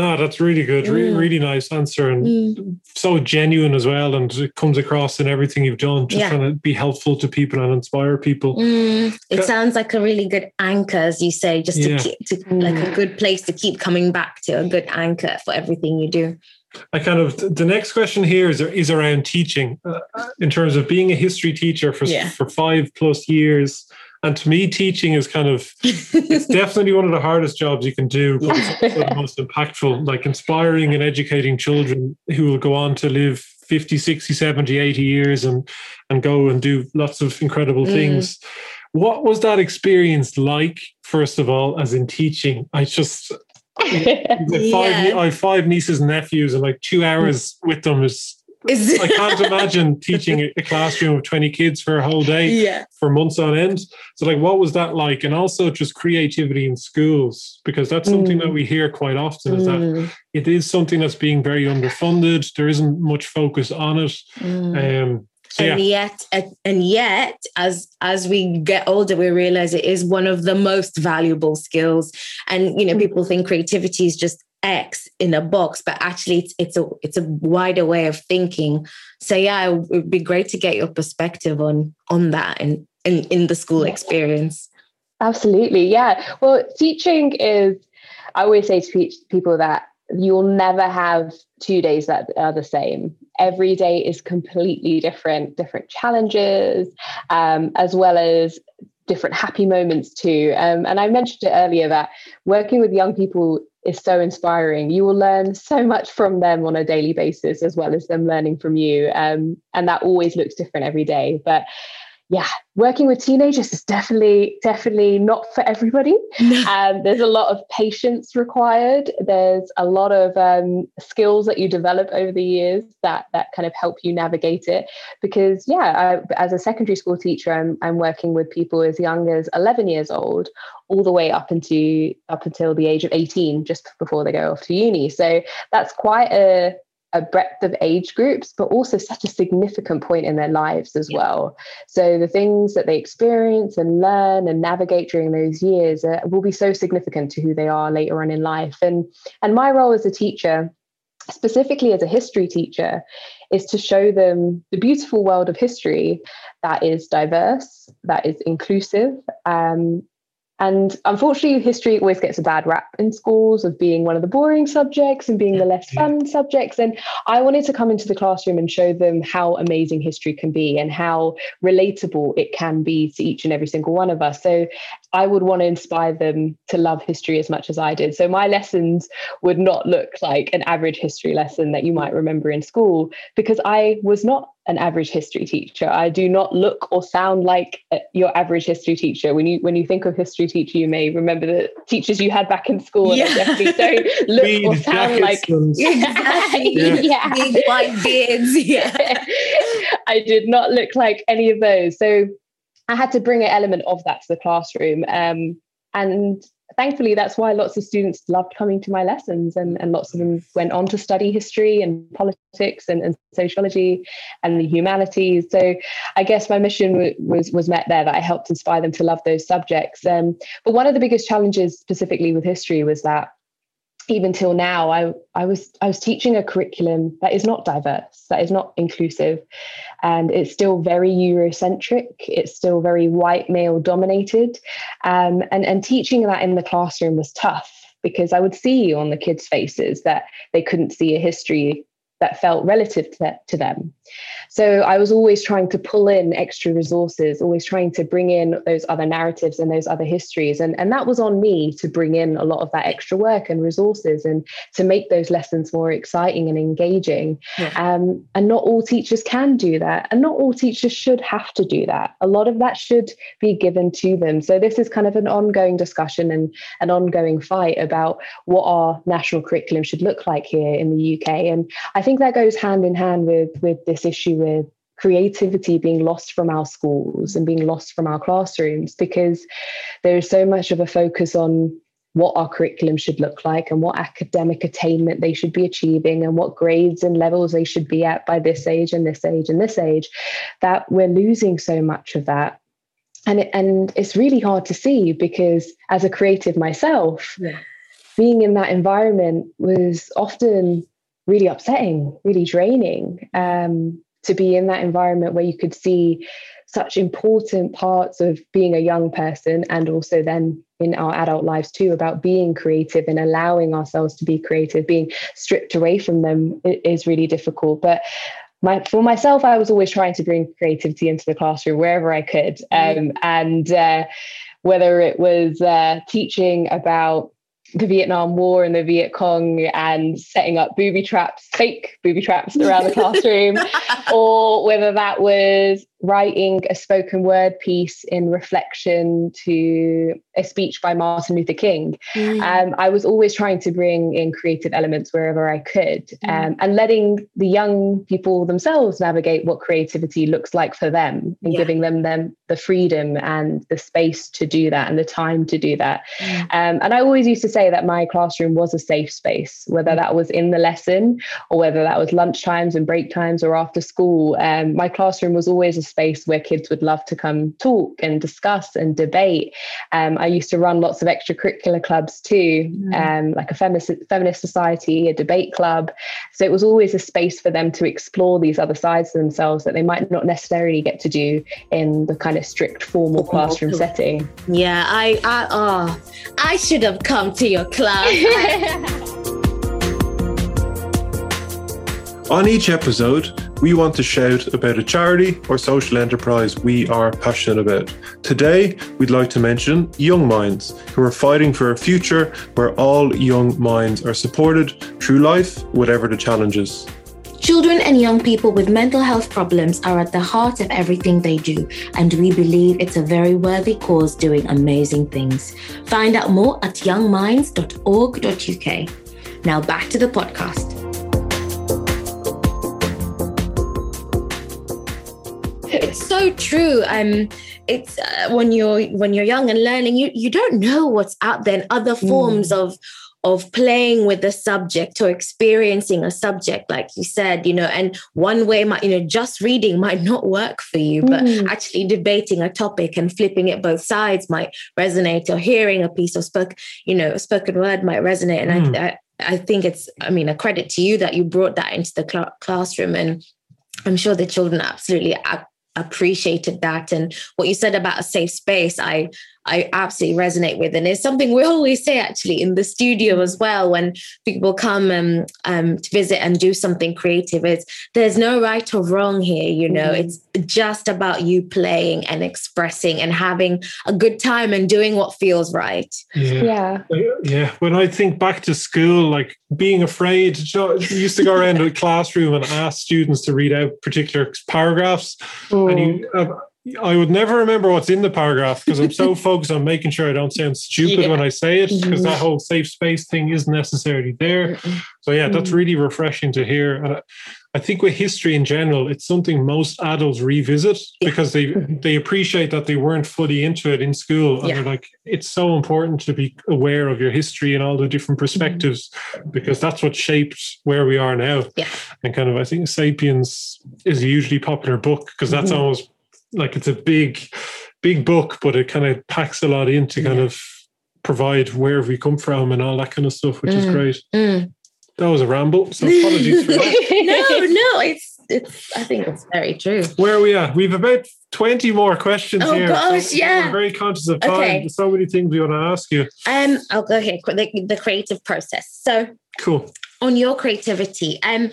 No, that's really good. Really, really nice answer and mm. so genuine as well. And it comes across in everything you've done, just yeah. trying to be helpful to people and inspire people. Mm. It sounds like a really good anchor, as you say, just yeah. to keep to, like a good place to keep coming back to, a good anchor for everything you do. I kind of the next question here is is around teaching, uh, in terms of being a history teacher for yeah. for five plus years and to me, teaching is kind of it's (laughs) definitely one of the hardest jobs you can do, but it's also the most impactful, like inspiring and educating children who will go on to live 50, 60, 70, 80 years and and go and do lots of incredible mm. things. What was that experience like, first of all, as in teaching? I just (laughs) yeah. five, I have five nieces and nephews, and like two hours with them is I can't imagine (laughs) teaching a classroom of 20 kids for a whole day yeah. for months on end. So, like, what was that like? And also just creativity in schools, because that's something mm. that we hear quite often is mm. that it is something that's being very underfunded. There isn't much focus on it. Mm. Um, so, and yeah. yet and yet as as we get older we realize it is one of the most valuable skills and you know mm. people think creativity is just X in a box, but actually it's it's a it's a wider way of thinking. So yeah, it would be great to get your perspective on on that and in, in the school experience. Absolutely, yeah. Well, teaching is I always say to people that you'll never have two days that are the same. Every day is completely different, different challenges, um, as well as different happy moments too. Um, and I mentioned it earlier that working with young people is so inspiring. You will learn so much from them on a daily basis, as well as them learning from you. Um, and that always looks different every day. But yeah, working with teenagers is definitely definitely not for everybody. Um, there's a lot of patience required. There's a lot of um, skills that you develop over the years that that kind of help you navigate it. Because yeah, I, as a secondary school teacher, I'm I'm working with people as young as 11 years old, all the way up into up until the age of 18, just before they go off to uni. So that's quite a a breadth of age groups, but also such a significant point in their lives as yeah. well. So the things that they experience and learn and navigate during those years uh, will be so significant to who they are later on in life. And and my role as a teacher, specifically as a history teacher, is to show them the beautiful world of history that is diverse, that is inclusive, um, and unfortunately, history always gets a bad rap in schools of being one of the boring subjects and being the less fun subjects. And I wanted to come into the classroom and show them how amazing history can be and how relatable it can be to each and every single one of us. So I would want to inspire them to love history as much as I did. So my lessons would not look like an average history lesson that you might remember in school because I was not an average history teacher. I do not look or sound like uh, your average history teacher. When you when you think of history teacher, you may remember the teachers you had back in school. Yeah. definitely don't (laughs) look or sound like (laughs) exactly. yeah. (laughs) yeah. White beards. Yeah. I did not look like any of those. So I had to bring an element of that to the classroom. Um, and thankfully, that's why lots of students loved coming to my lessons, and, and lots of them went on to study history and politics and, and sociology and the humanities. So I guess my mission w- was was met there that I helped inspire them to love those subjects. Um, but one of the biggest challenges, specifically with history, was that even till now, I, I was I was teaching a curriculum that is not diverse, that is not inclusive, and it's still very Eurocentric. It's still very white male dominated, um, and and teaching that in the classroom was tough because I would see on the kids' faces that they couldn't see a history that felt relative to, to them. So I was always trying to pull in extra resources, always trying to bring in those other narratives and those other histories. And, and that was on me to bring in a lot of that extra work and resources and to make those lessons more exciting and engaging. Yeah. Um, and not all teachers can do that. And not all teachers should have to do that. A lot of that should be given to them. So this is kind of an ongoing discussion and an ongoing fight about what our national curriculum should look like here in the UK. And I think that goes hand in hand with, with this issue with creativity being lost from our schools and being lost from our classrooms because there is so much of a focus on what our curriculum should look like and what academic attainment they should be achieving and what grades and levels they should be at by this age and this age and this age that we're losing so much of that and it, and it's really hard to see because as a creative myself yeah. being in that environment was often really upsetting really draining um, to be in that environment where you could see such important parts of being a young person and also then in our adult lives too about being creative and allowing ourselves to be creative. Being stripped away from them is really difficult. But my, for myself i was always trying to bring creativity into the classroom wherever i could um, and uh, whether it was uh, teaching about the Vietnam War and the Viet Cong and setting up booby traps, fake booby traps around the (laughs) classroom, or whether that was writing a spoken word piece in reflection to a speech by Martin Luther King. Mm. Um, I was always trying to bring in creative elements wherever I could mm. um, and letting the young people themselves navigate what creativity looks like for them and yeah. giving them, them the freedom and the space to do that and the time to do that. Mm. Um, and I always used to say that my classroom was a safe space, whether mm. that was in the lesson or whether that was lunch times and break times or after school. Um, my classroom was always a space where kids would love to come talk and discuss and debate. Um, I used to run lots of extracurricular clubs too, mm. um, like a feminist, feminist society, a debate club. So it was always a space for them to explore these other sides of themselves that they might not necessarily get to do in the kind of strict formal classroom setting. Yeah, I, I, oh, I should have come to your class. (laughs) (laughs) On each episode, we want to shout about a charity or social enterprise we are passionate about. Today, we'd like to mention Young Minds, who are fighting for a future where all young minds are supported through life, whatever the challenges. Children and young people with mental health problems are at the heart of everything they do, and we believe it's a very worthy cause doing amazing things. Find out more at youngminds.org.uk. Now back to the podcast. It's so true. Um, it's uh, when you're when you're young and learning, you you don't know what's out there, and other forms mm. of of playing with the subject or experiencing a subject like you said you know and one way might you know just reading might not work for you but mm. actually debating a topic and flipping it both sides might resonate or hearing a piece of spoke you know spoken word might resonate and mm. I, I, I think it's i mean a credit to you that you brought that into the cl- classroom and i'm sure the children absolutely appreciated that. And what you said about a safe space i I absolutely resonate with. And it's something we always say actually in the studio as well when people come um, um, to visit and do something creative. Is there's no right or wrong here, you know, mm-hmm. it's just about you playing and expressing and having a good time and doing what feels right. Yeah. Yeah. yeah. When I think back to school, like being afraid, used to go around the (laughs) classroom and ask students to read out particular paragraphs. Mm. And you, uh, I would never remember what's in the paragraph because I'm so (laughs) focused on making sure I don't sound stupid yeah. when I say it because that mm-hmm. whole safe space thing isn't necessarily there. So yeah, that's mm-hmm. really refreshing to hear. And I, think with history in general, it's something most adults revisit because they mm-hmm. they appreciate that they weren't fully into it in school. And yeah. they're like, it's so important to be aware of your history and all the different perspectives because that's what shaped where we are now. Yeah. And kind of I think Sapiens is a hugely popular book because that's mm-hmm. almost like it's a big, big book, but it kind of packs a lot in to kind of provide where we come from and all that kind of stuff, which mm. is great. Mm. That was a ramble, so apologies for that. (laughs) (laughs) no, no, it's it's. I think it's very true. Where are we at? We've about twenty more questions oh, here. gosh, so yeah. We're very conscious of time. Okay. There's so many things we want to ask you. Um, I'll go here. The, the creative process. So cool. On your creativity, um,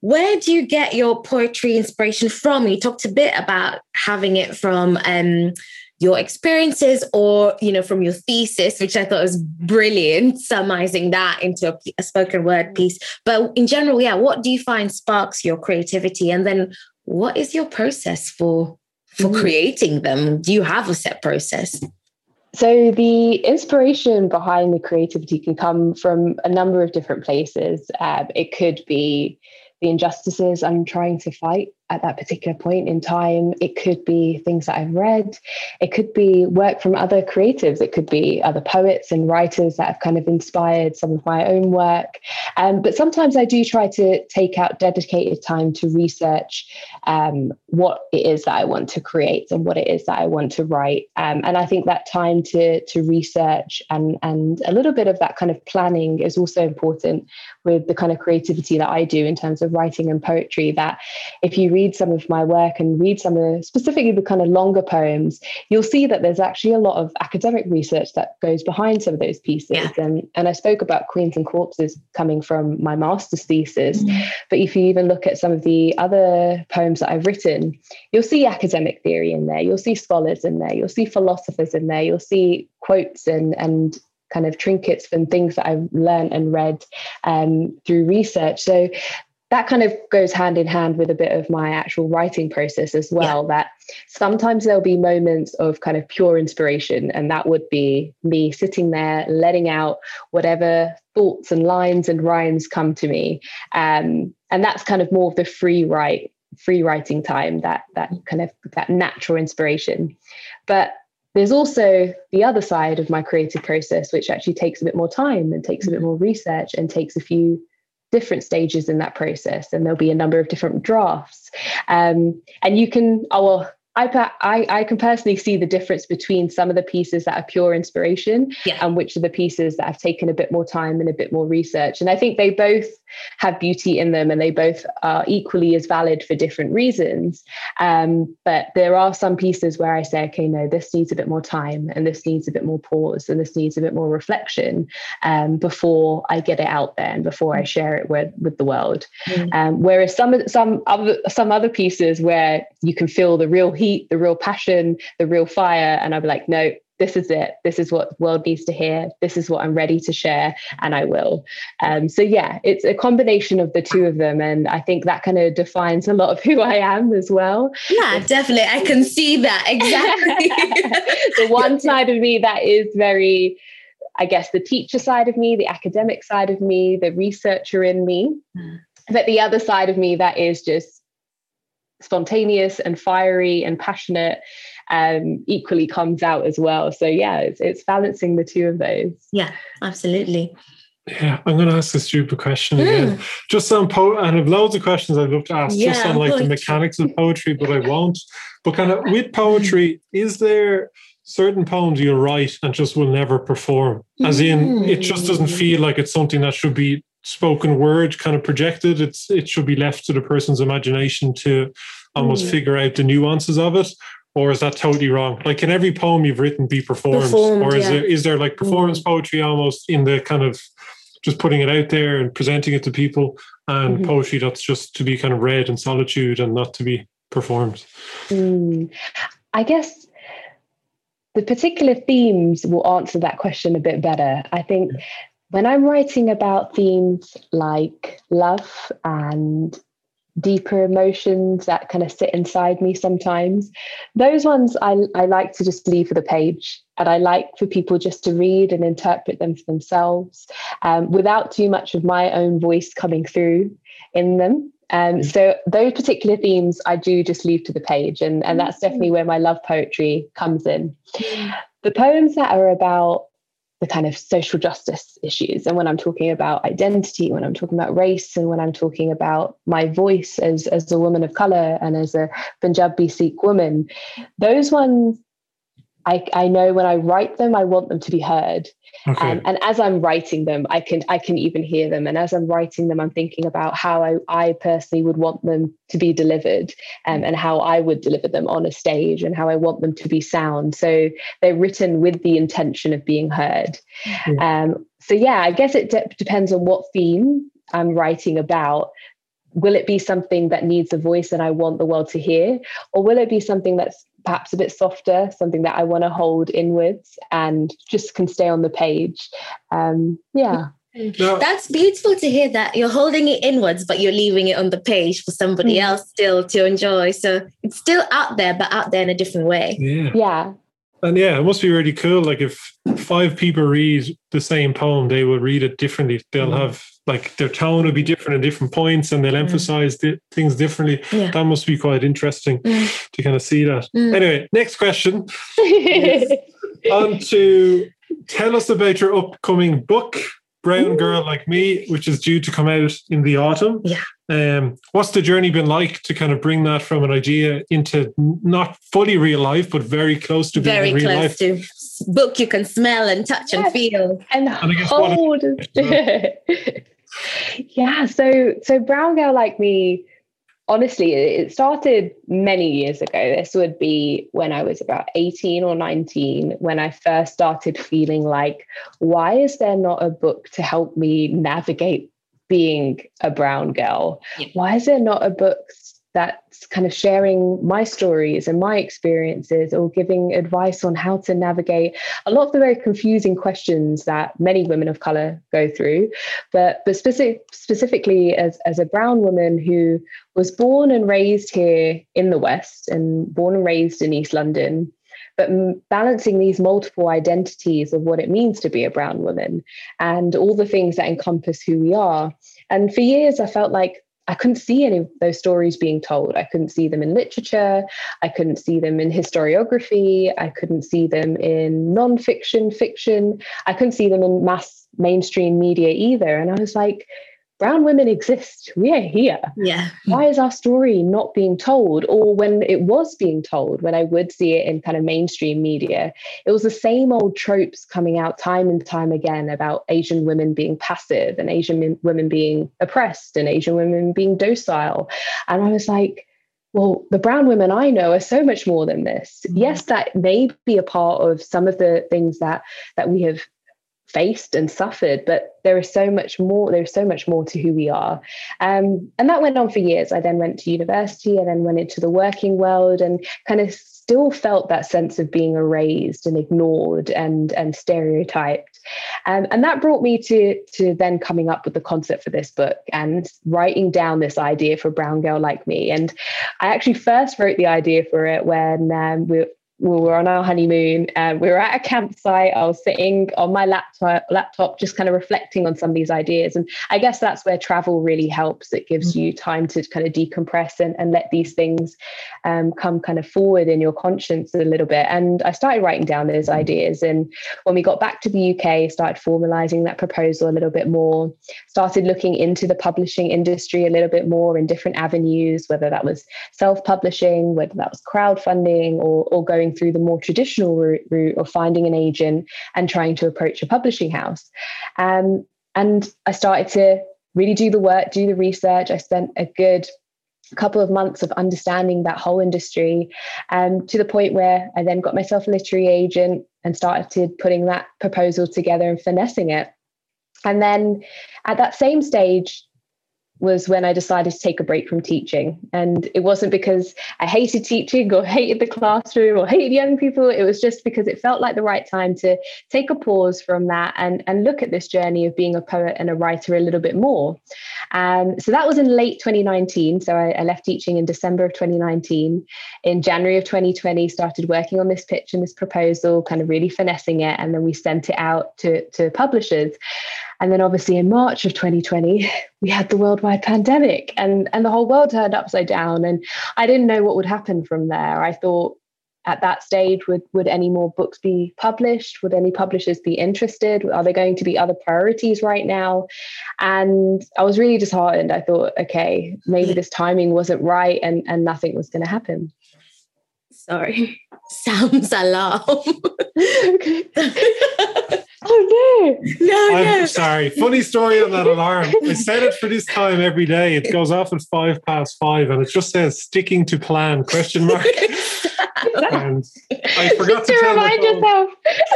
where do you get your poetry inspiration from? You talked a bit about having it from um, your experiences or you know from your thesis which i thought was brilliant (laughs) summarizing that into a, a, spoken word piece. But in general yeah what do you find sparks your creativity? And then what is your process for for mm. creating them? Do you have a set process? So the inspiration behind the creativity can come from a number of different places. Um, it could be the injustices I'm trying to fight at that particular point in time. It could be things that I've read. It could be work from other creatives. It could be other poets and writers that have kind of inspired some of my own work. Um, but sometimes I do try to take out dedicated time to research um, what it is that I want to create and what it is that I want to write. Um, and I think that time to to research and and a little bit of that kind of planning is also important with the kind of creativity that I do in terms of writing and poetry. That if you read some of my work and read some of the, specifically the kind of longer poems, you'll see that there's actually a lot of academic research that goes behind some of those pieces. Yeah. And, and I spoke about Queens and Corpses coming from my master's thesis. Mm-hmm. But if you even look at some of the other poems that I've written, you'll see academic theory in there, you'll see scholars in there, you'll see philosophers in there, you'll see quotes and, and kind of trinkets and things that I've learned and read um, through research. So that kind of goes hand in hand with a bit of my actual writing process as well. Yeah. That sometimes there'll be moments of kind of pure inspiration, and that would be me sitting there letting out whatever thoughts and lines and rhymes come to me. Um, and that's kind of more of the free write, free writing time, that that kind of that natural inspiration. But there's also the other side of my creative process, which actually takes a bit more time and takes a bit more research and takes a few different stages in that process and there'll be a number of different drafts. Um, and you can oh well I, I, I can personally see the difference between some of the pieces that are pure inspiration yeah. and which are the pieces that have taken a bit more time and a bit more research. And I think they both have beauty in them and they both are equally as valid for different reasons. Um, but there are some pieces where I say, okay, no, this needs a bit more time and this needs a bit more pause and this needs a bit more reflection um, before I get it out there and before I share it with, with the world. Mm. Um, whereas some some other some other pieces where you can feel the real heat, the real passion, the real fire, and I'll be like, no, this is it. This is what the world needs to hear. This is what I'm ready to share, and I will. Um, so yeah, it's a combination of the two of them, and I think that kind of defines a lot of who I am as well. Yeah, definitely. I can see that (laughs) exactly. the one side of me that is very, I guess, the teacher side of me, the academic side of me, the researcher in me. Mm. But the other side of me that is just spontaneous and fiery and passionate um, equally comes out as well. So yeah, it's, it's balancing the two of those. Yeah, absolutely. Yeah, I'm going to ask a stupid question again. Mm. Just on po, and I have loads of questions I'd love to ask yeah, just on like the mechanics of poetry, but I (laughs) won't. But kind of with poetry, is there certain poems you'll write and just will never perform? As in, it just doesn't hmm. feel like it's something that should be spoken word kind of projected. It's it should be left to the person's imagination to almost mm. figure out the nuances of it or is that totally wrong? Like, can every poem you've written be performed, performed or is yeah. there is there like performance mm. poetry almost in the kind of just putting it out there and presenting it to people, and mm-hmm. poetry that's just to be kind of read in solitude and not to be performed? Mm. I guess the particular themes will answer that question a bit better. I think yeah. When I'm writing about themes like love and deeper emotions that kind of sit inside me sometimes. Those ones I, I like to just leave for the page and I like for people just to read and interpret them for themselves um, without too much of my own voice coming through in them. Um, so those particular themes I do just leave to the page and, and that's definitely where my love poetry comes in. The poems that are about the kind of social justice issues. And when I'm talking about identity, when I'm talking about race, and when I'm talking about my voice as, as a woman of color and as a Punjabi Sikh woman, those ones I, I know when I write them, I want them to be heard. Okay. Um, and as I'm writing them, I can I can even hear them. And as I'm writing them, I'm thinking about how I, I personally would want them to be delivered um, and how I would deliver them on a stage and how I want them to be sound. So they're written with the intention of being heard. Mm-hmm. Um, so yeah, I guess it de- depends on what theme I'm writing about will it be something that needs a voice and I want the world to hear? Or will it be something that's perhaps a bit softer, something that I want to hold inwards and just can stay on the page. Um, yeah. No. That's beautiful to hear that you're holding it inwards, but you're leaving it on the page for somebody mm. else still to enjoy. So it's still out there, but out there in a different way. Yeah. Yeah. And yeah, it must be really cool. Like if five people read the same poem, they will read it differently. They'll mm. have like their tone will be different at different points and they'll mm. emphasize di- things differently. Yeah. That must be quite interesting mm. to kind of see that. Mm. Anyway, next question. (laughs) on to tell us about your upcoming book, Brown. Girl Like Me, which is due to come out in the autumn. Yeah. Um, what's the journey been like to kind of bring that from an idea into not fully real life, but very close to very being real life? to book you can smell and touch yes. and feel and, and hold. (laughs) yeah. So so brown girl like me. Honestly, it started many years ago. This would be when I was about 18 or 19, when I first started feeling like, why is there not a book to help me navigate being a brown girl? Yeah. Why is there not a book that's kind of sharing my stories and my experiences or giving advice on how to navigate a lot of the very confusing questions that many women of color go through but but specific, specifically as, as a brown woman who was born and raised here in the west and born and raised in east london but balancing these multiple identities of what it means to be a brown woman and all the things that encompass who we are and for years i felt like I couldn't see any of those stories being told. I couldn't see them in literature. I couldn't see them in historiography. I couldn't see them in nonfiction, fiction. I couldn't see them in mass mainstream media either. And I was like, brown women exist. We are here. Yeah. Why is our story not being told? Or when it was being told, when I would see it in kind of mainstream media, it was the same old tropes coming out time and time again about Asian women being passive and Asian women being oppressed and Asian women being docile. And I was like, well, the brown women I know are so much more than this. Mm-hmm. Yes, that may be a part of some of the things that that we have faced and suffered but there is so much more there's so much more to who we are. Um, and that went on for years. I then went to university and then went into the working world and kind of still felt that sense of being erased and ignored and and stereotyped. Um, and that brought me to to then coming up with the concept for this book and writing down this idea for brown girl like me. And i actually first wrote the idea for it when um, we we were on our honeymoon and we were at a campsite. I was sitting on my laptop, laptop, just kind of reflecting on some of these ideas. And I guess that's where travel really helps. It gives mm-hmm. you time to kind of decompress and, and let these things um, come kind of forward in your conscience a little bit. And I started writing down those mm-hmm. ideas. And when we got back to the UK, started formalizing that proposal a little bit more, started looking into the publishing industry a little bit more in different avenues, whether that was self-publishing, whether that was crowdfunding or, or going going through the more traditional route, route of finding an agent and trying to approach a publishing house. Um, and I started to really do the work, do the research. I spent a good couple of months of understanding that whole industry um, to the point where I then got myself a literary agent and started putting that proposal together and finessing it. And then at that same stage, was when I decided to take a break from teaching. And it wasn't because I hated teaching or (laughs) hated the classroom or hated young people. It was just because it felt like the right time to take a pause from that and, and look at this journey of being a poet and a writer a little bit more. Um, so that was in late 2019. So I, I left teaching in December of 2019. In January of 2020, started working on this pitch and this proposal, kind of really finessing it. And then we sent it out to, to publishers. And then obviously in March of 2020, (laughs) we had the worldwide pandemic and, and the whole world turned upside down. And I didn't know what would happen from there. I thought at that stage, would, would any more books be published? Would any publishers be interested? Are there going to be other priorities right now? And I was really disheartened. I thought, okay, maybe this timing wasn't right and, and nothing was going to happen. Sorry. (laughs) Sounds alarm. (laughs) okay. Oh no! No, I'm no. sorry. Funny story on that alarm. (laughs) I set it for this time every day. It goes off at five past five, and it just says "sticking to plan?" Question mark. (laughs) and I forgot to, to remind yourself.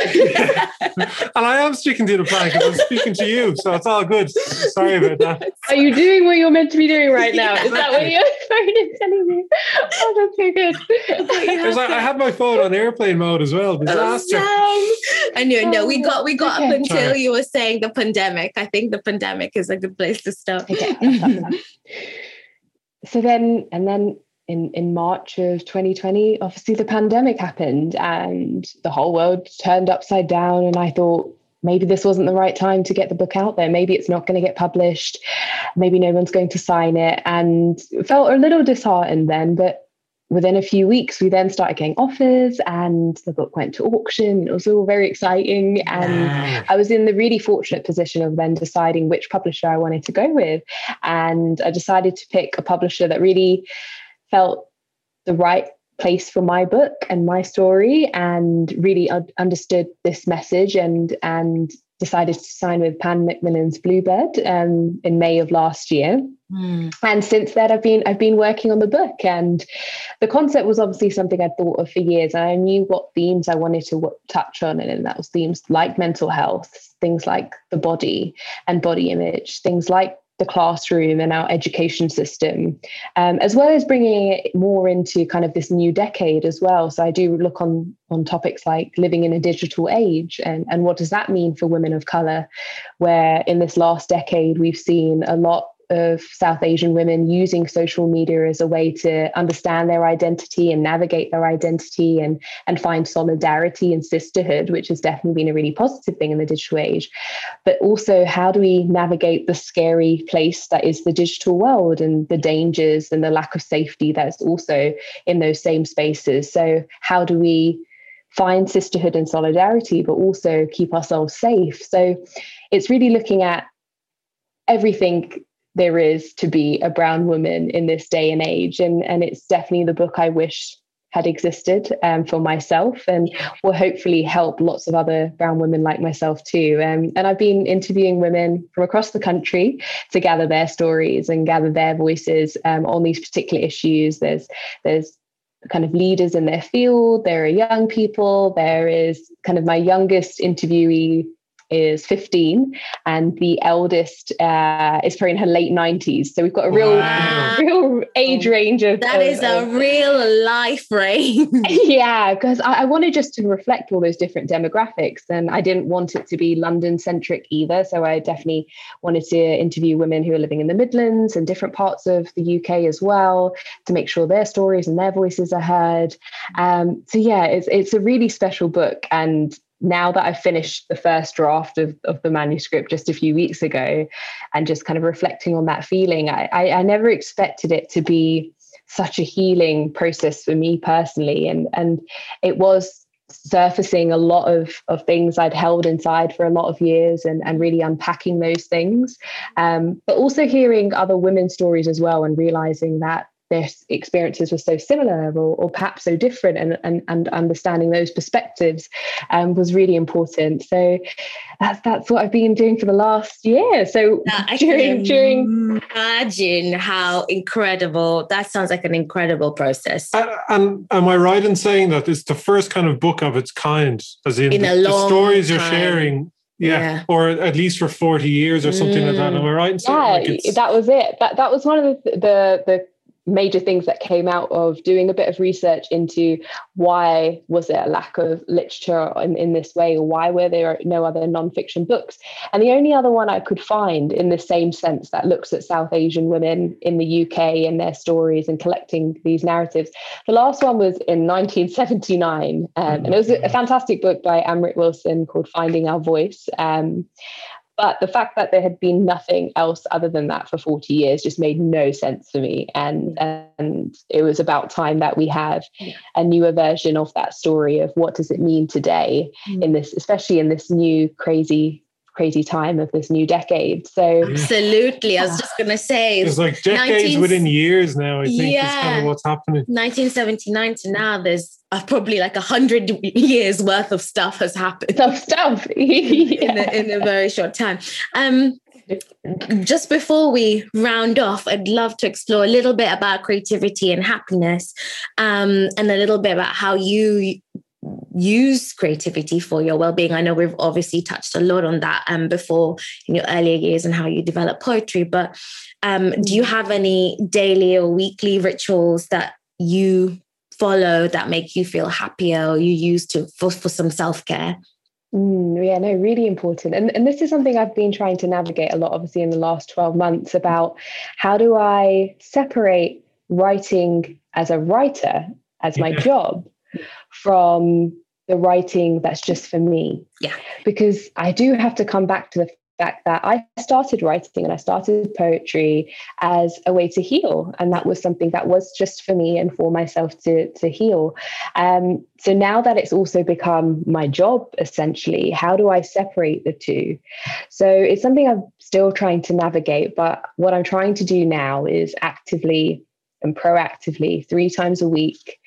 (laughs) and I am sticking to the plan because I'm speaking to you, so it's all good. Sorry about that. Are you doing what you're meant to be doing right now? Is that what your phone is telling you? Oh, that's so good. I, I had my phone on airplane mode as well. Oh, Disaster. Oh, I knew. No, we oh, got we got okay. up until you were saying the pandemic. I think the pandemic is a good place to start. Okay. so then, and then in, in March of 2020, obviously the pandemic happened and the whole world turned upside down. And I thought, maybe this wasn't the right time to get the book out there. Maybe it's not going to get published. Maybe no one's going to sign it. And felt a little disheartened then. But within a few weeks, we then started getting offers and the book went to auction. It was all very exciting. And I was in the really fortunate position of then deciding which publisher I wanted to go with. And I decided to pick a publisher that really felt the right place for my book and my story and really understood this message and and decided to sign with Pan Macmillan's Bluebird um, in May of last year. Mm. And since then, I've been I've been working on the book, and the concept was obviously something I'd thought of for years. And I knew what themes I wanted to w- touch on, and that was themes like mental health, things like the body and body image, things like the classroom and our education system, um, as well as bringing it more into kind of this new decade as well. So I do look on on topics like living in a digital age and, and what does that mean for women of color, where in this last decade we've seen a lot of South Asian women using social media as a way to understand their identity and navigate their identity and, and find solidarity and sisterhood, which has definitely been a really positive thing in the digital age. But also, how do we navigate the scary place that is the digital world and the dangers and the lack of safety that's also in those same spaces? So, how do we find sisterhood and solidarity, but also keep ourselves safe? So, it's really looking at everything there is to be a brown woman in this day and age. And, and it's definitely the book I wish had existed um, for myself and will hopefully help lots of other brown women like myself too. Um, and I've been interviewing women from across the country to gather their stories and gather their voices um, on these particular issues. There's there's kind of leaders in their field. There are young people. There is kind of my youngest interviewee is 15 and the eldest uh, is probably in her late 90s so we've got a real wow. real age range of that of, is a of, real life range. (laughs) Yeah because I, I, wanted just to reflect all those different demographics and i didn't want it to be london centric either. So i definitely wanted to interview women who are living in the midlands and different parts of the uk as well to make sure their stories and their voices are heard. Um, so yeah it's, it's a really special book and now that I've finished the first draft of, of the manuscript just a few weeks ago and just kind of reflecting on that feeling, I, I, I never expected it to be such a healing process for me personally. And, and it was surfacing a lot of, of things I'd held inside for a lot of years and, and really unpacking those things. Um, but also hearing other women's stories as well and realizing that their experiences were so similar or, or perhaps so different and, and, and understanding those perspectives um, was really important so that's that's what I've been doing for the last year so I during during imagine how incredible that sounds like an incredible process and, and am I right in saying that it's the first kind of book of its kind as in, in the, the stories time. you're sharing yeah. yeah. or at least for 40 years or something mm. like that. Am I right? yeah, like that was it. That that was one of the the, the major things that came out of doing a bit of research into why was there a lack of literature in, in this way or why were there no other nonfiction books? And the only other one i could find in the same sense that looks at south asian women in the uk and their stories and collecting these narratives the last one was in 1979 um, and it was a, a fantastic book by amrit wilson called finding our voice um, but the fact that there had been nothing else other than that for 40 years just made no sense to me. And, and it was about time that we have a newer version of that story of what does it mean today mm. in this, especially in this new crazy crazy time of this new decade. So absolutely, I was just going to say it's like decades 19... within years now. I think yeah. is kind of what's happening. 1979 to now, there's uh, probably like a hundred years worth of stuff has happened. Of stuff (laughs) in, a, in a very short time. Um, just before we round off, I'd love to explore a little bit about creativity and happiness, um, and a little bit about how you use creativity for your well-being. I know we've obviously touched a lot on that um, before in your earlier years and how you develop poetry but um, do you have any daily or weekly rituals that you follow that make you feel happier or you use to for, for some self-care? Mm, yeah, no, really important. And, and this is something I've been trying to navigate a lot, obviously, in the last 12 months about how do I separate writing as a writer, as my job, from the writing that's just for me. Yeah. Because I do have to come back to the fact that I started writing and I started poetry as a way to heal. And that was something that was just for me and for myself to, to heal. Um, so now that it's also become my job, essentially, how do I separate the two? So it's something I'm still trying to navigate. But what I'm trying to do now is actively and proactively, three times a week,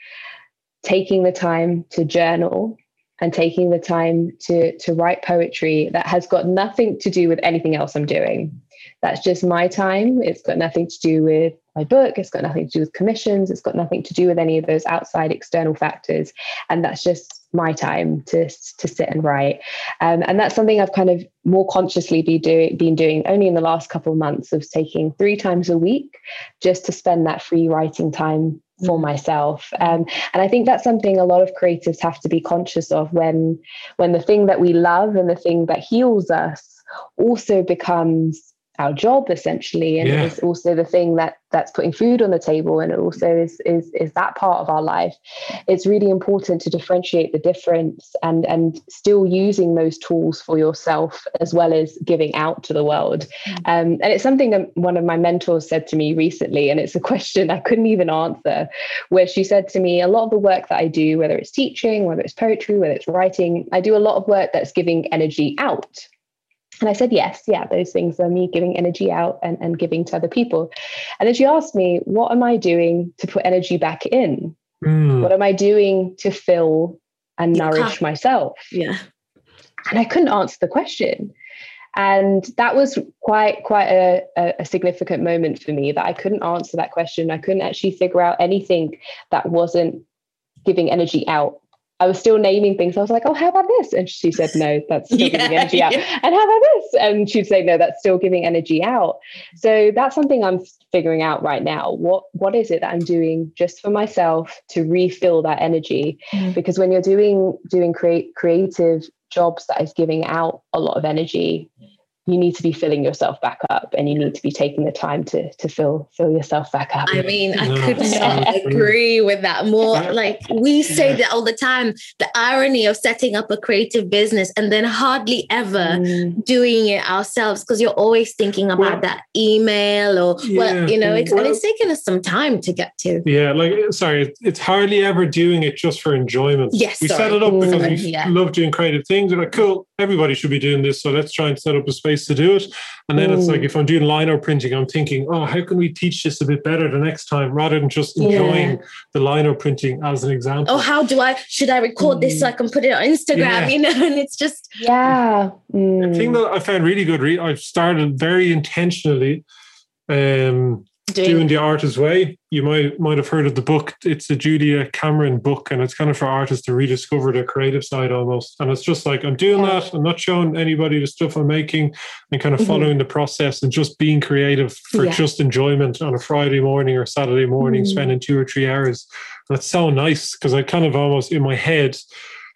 taking the time to journal and taking the time to to write poetry that has got nothing to do with anything else I'm doing. That's just my time. It's got nothing to do with my book. It's got nothing to do with commissions. It's got nothing to do with any of those outside external factors. And that's just my time to, to sit and write. Um, and that's something I've kind of more consciously be doing, been doing only in the last couple of months of taking three times a week just to spend that free writing time for myself. Um, and i think that's something a lot of creatives have to be conscious of when when the thing that we love and the thing that heals us also becomes our job essentially and yeah. it's also the thing that that's putting food on the table and it also is is is that part of our life it's really important to differentiate the difference and and still using those tools for yourself as well as giving out to the world mm-hmm. um, and it's something that one of my mentors said to me recently and it's a question i couldn't even answer where she said to me a lot of the work that i do whether it's teaching whether it's poetry whether it's writing i do a lot of work that's giving energy out And I said, yes, yeah, those things are me giving energy out and, and giving to other people. And then she asked me, what am I doing to put energy back in? Mm. What am I doing to fill and you nourish can't. myself? Yeah. And I couldn't answer the question. And that was quite quite a, a, significant moment for me that I couldn't answer that question. I couldn't actually figure out anything that wasn't giving energy out I was still naming things. I was like, oh, how about this? And she said, no, that's still (laughs) yeah, giving energy out. Yeah. And how about this? And she'd say, no, that's still giving energy out. So that's something I'm figuring out right now. What what is it that I'm doing just for myself to refill that energy? Mm-hmm. Because when you're doing doing create creative jobs that is giving out a lot of energy, you need to be filling yourself back up and you need to be taking the time to to fill fill yourself back up. I mean i could not agree with that more. Like we say that all the time the irony of setting up a creative business and then hardly ever mm. doing it ourselves because you're always thinking about well, that email or yeah, well you know it's, well, and it's taken us some time to get to. Yeah like sorry it's hardly ever doing it just for enjoyment. Yes we sorry. set it up because we yeah. love doing creative things. We're like cool everybody should be doing this so let's try and set up a space to do it. And then it's like if I'm doing lino printing, I'm thinking, oh, how can we teach this a bit better the next time rather than just enjoying yeah. the lino printing as an example. Oh, how do I should I record mm. this so I can put it on Instagram? Yeah. You know, (laughs) and it's just yeah. Mm. The thing that I found really good, I've started very intentionally um doing, doing the artist's way. You might might have heard of the book. It's the Julia Cameron book, and it's kind of for artists to rediscover their creative side almost. And it's just like I'm doing yeah. that. I'm not showing anybody the stuff I'm making, and kind of mm-hmm. following the process and just being creative for yeah. just enjoyment on a Friday morning or Saturday morning, mm-hmm. spending two or three hours. That's so nice because I kind of almost in my head